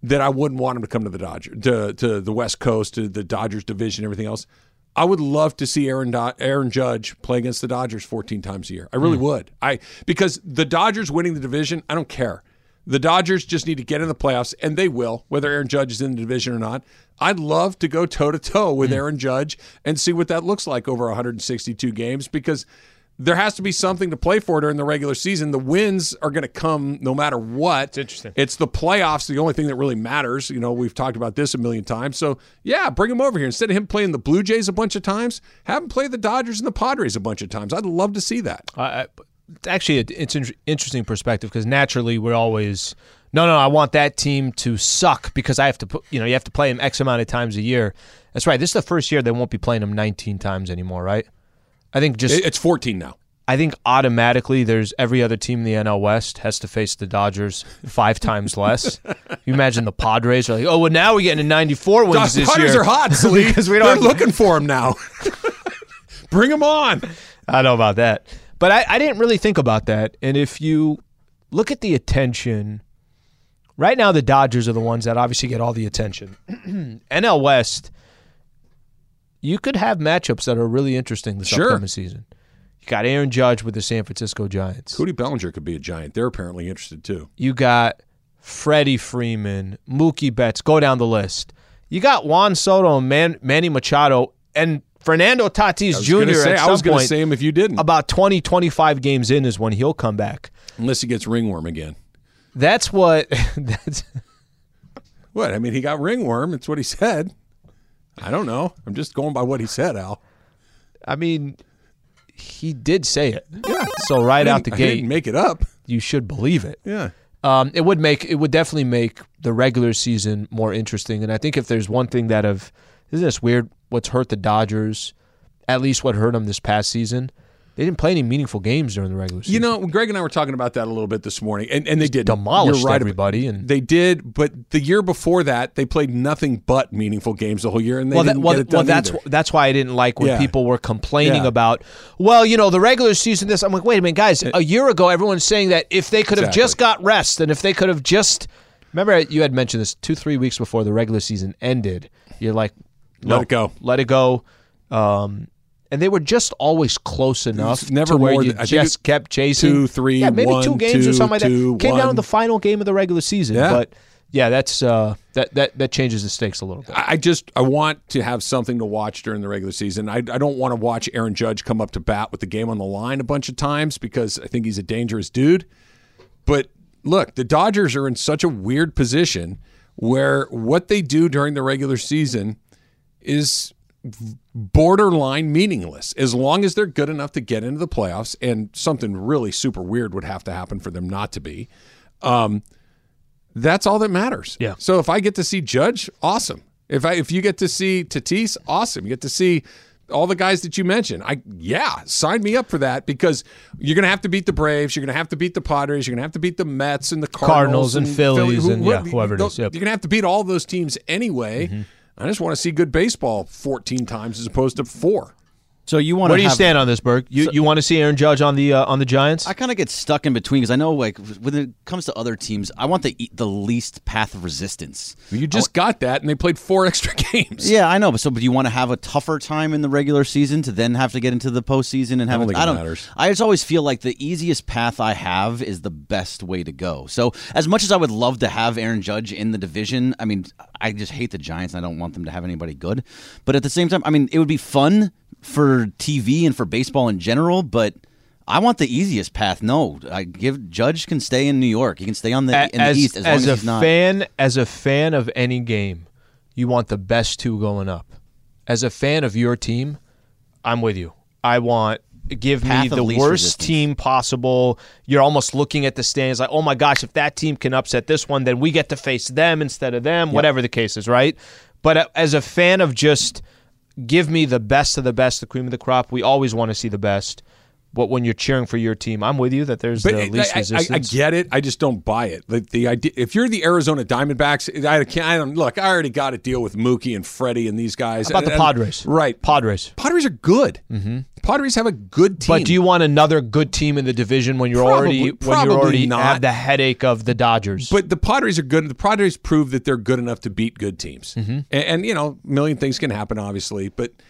A: that I wouldn't want him to come to the Dodger to to the West Coast, to the Dodgers division, everything else. I would love to see Aaron Do- Aaron Judge play against the Dodgers 14 times a year. I really hmm. would. I because the Dodgers winning the division, I don't care. The Dodgers just need to get in the playoffs, and they will, whether Aaron Judge is in the division or not. I'd love to go toe to toe with hmm. Aaron Judge and see what that looks like over 162 games because there has to be something to play for during the regular season. The wins are going to come no matter what. It's
B: interesting.
A: It's the playoffs, the only thing that really matters. You know, we've talked about this a million times. So, yeah, bring him over here. Instead of him playing the Blue Jays a bunch of times, have him play the Dodgers and the Padres a bunch of times. I'd love to see that.
B: I, I, actually, it's an interesting perspective because naturally we're always no, no. I want that team to suck because I have to put, you know, you have to play them X amount of times a year. That's right. This is the first year they won't be playing them 19 times anymore right? I think just
A: It's 14 now.
B: I think automatically there's every other team in the NL West has to face the Dodgers five times less. You imagine the Padres are like, oh well, now we're getting to 94 wins
A: The
B: this
A: Padres
B: year
A: are hot, *laughs*
B: because we
A: They're
B: don't.
A: looking for them now. *laughs* bring them on.
B: I don't know about that, but I, I didn't really think about that. And if you look at the attention, right now the Dodgers are the ones that obviously get all the attention. *clears throat* NL West, you could have matchups that are really interesting this
A: Sure.
B: upcoming season. You got Aaron Judge with the San Francisco Giants.
A: Cody Bellinger could be a giant. They're apparently interested too.
B: You got Freddie Freeman, Mookie Betts. Go down the list. You got Juan Soto and Man, Manny Machado and Fernando Tatis Jr.
A: say-
B: at
A: I
B: some
A: was gonna
B: point.
A: say him if you didn't.
B: About 20, 25 games in is when he'll come back.
A: Unless he gets ringworm again.
B: That's what. *laughs* That's,
A: What? I mean, he got ringworm. It's what he said. I don't know. I'm just going by what he said, Al.
B: I mean, he did say it. Yeah. So right out the
A: I
B: gate,
A: make it up.
B: You should believe it.
A: Yeah.
B: Um, it would make it would definitely make the regular season more interesting. And I think if there's one thing that have isn't this weird? What's hurt the Dodgers? At least what hurt them this past season? They didn't play any meaningful games during the regular season.
A: You know, Greg and I were talking about that a little bit this morning, and, and they did
B: demolished
A: right
B: everybody, and
A: they did. But the year before that, they played nothing but meaningful games the whole year, and they
B: well, that, well,
A: get it
B: well, that's
A: either.
B: that's why I didn't like when
A: Yeah.
B: people were complaining
A: Yeah.
B: about. Well, you know, the regular season. This I'm like, wait a minute, guys. Uh, a year ago, everyone's saying that if they could have
A: Exactly.
B: just got rest and if they could have just remember you had mentioned this two three weeks before the regular season ended. You're like,
A: Let
B: no,
A: it go.
B: let it go. Um, and they were just always close enough
A: never
B: to where you
A: than-
B: just kept chasing
A: two, three,
B: yeah, maybe two
A: one,
B: games or something like
A: two,
B: that. Came down to the final game of the regular season,
A: Yeah.
B: but yeah, that's uh, that that that changes the stakes a little bit.
A: I I just I want to have something to watch during the regular season. I, I don't want to watch Aaron Judge come up to bat with the game on the line a bunch of times because I think he's a dangerous dude. But look, the Dodgers are in such a weird position where what they do during the regular season is borderline meaningless as long as they're good enough to get into the playoffs and something really super weird would have to happen for them not to be. Um, that's all that matters.
B: Yeah.
A: So if I get to see Judge, awesome. If I if you get to see Tatis, awesome. You get to see all the guys that you mentioned. I yeah, sign me up for that because you're gonna have to beat the Braves, you're gonna have to beat the Padres, you're gonna have to beat the Mets and the Cardinals,
B: Cardinals and Phillies and, yeah, whoever it is, yep.
A: You're gonna have to beat all those teams anyway. I just want to see good baseball 14 times as opposed to four.
C: So you want
B: Where do you
C: have,
B: stand on this, Berg? You you want to see Aaron Judge on the uh, on the Giants?
C: I kind of get stuck in between because I know, like, when it comes to other teams, I want the e- the least path of resistance.
A: You just got that, and they played four *laughs* extra games.
C: Yeah, I know, but so, but do you want to have a tougher time in the regular season to then have to get into the postseason and have?
A: I don't
C: it-
A: think it matters.
C: I just always feel like the easiest path I have is the best way to go. So, as much as I would love to have Aaron Judge in the division, I mean, I just hate the Giants. and I don't want them to have anybody good. But at the same time, I mean, it would be fun for TV and for baseball in general, but. I want the easiest path. No, I give Judge can stay in New York. He can stay on the
B: A-
C: in the East as long as,
B: a
C: he's not.
B: fan, as a fan of any game, you want the best two going up. As a fan of your team, I'm with you. I want give me
C: Path of
B: the worst
C: resistance.
B: team possible. You're almost looking at the standings like, oh my gosh, if that team can upset this one, then we get to face them instead of them. Whatever the case is, right? But uh, as a fan of just give me the best of the best, the cream of the crop. We always want to see the best. But when you're cheering for your team, I'm with you that there's
A: But
B: the
A: I-
B: least
A: I, I,
B: resistance.
A: I get it. I just don't buy it. Like the idea, if you're the Arizona Diamondbacks, I can't. I don't look. I already got to deal with Mookie and Freddie and these guys.
B: How about the
A: And- and-
B: Padres?
A: Right.
B: Padres.
A: Padres are good. Mm-hmm. Padres have a good team.
B: But do you want another good team in the division when you're
A: Probably-
B: already when
A: probably
B: you already
A: not.
B: have the headache of the Dodgers?
A: But the Padres are good. The Padres prove that they're good enough to beat good teams.
B: Mm-hmm.
A: And, and you know, a million things can happen, obviously. But I,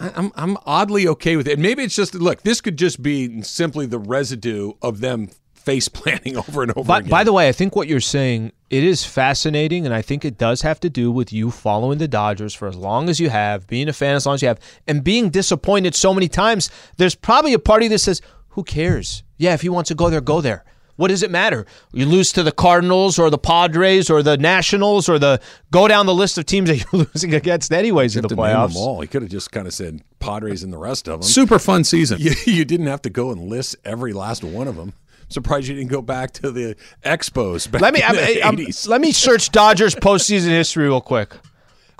A: I'm I'm oddly okay with it. And maybe it's just look. This could just be simply the residue of them face *laughs* planting over and over
B: by,
A: again.
B: by the way, I think what you're saying it is fascinating, and I think it does have to do with you following the Dodgers for as long as you have, being a fan as long as you have, and being disappointed so many times. There's probably a party that says, "Who cares? Yeah, if he wants to go there, go there." What does it matter? You lose to the Cardinals or the Padres or the Nationals or the go down the list of teams that *laughs* you're losing against anyways in the playoffs.
A: all. He could have just kind of said Padres and the rest of them.
J: Super fun season. *laughs*
A: You, you didn't have to go and list every last one of them. Surprised you didn't go back to the Expos back
B: Let me
A: in
B: I'm-
A: the
B: I'm- let me search Dodgers *laughs* postseason history real quick.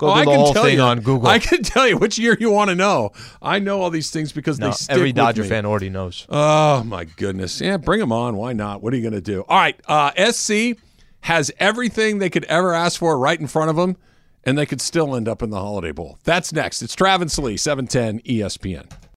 B: Go
A: Oh, I can tell
B: thing
A: you.
B: on Google.
A: I can *laughs* tell you which year you want to know. I know all these things because
B: No,
A: they stick
B: every Dodger fan already knows.
A: Oh my goodness! Yeah, bring them on. Why not? What are you going to do? All right, uh, SC has everything they could ever ask for right in front of them, and they could still end up in the Holiday Bowl. That's next. It's Travis Lee, seven ten ESPN.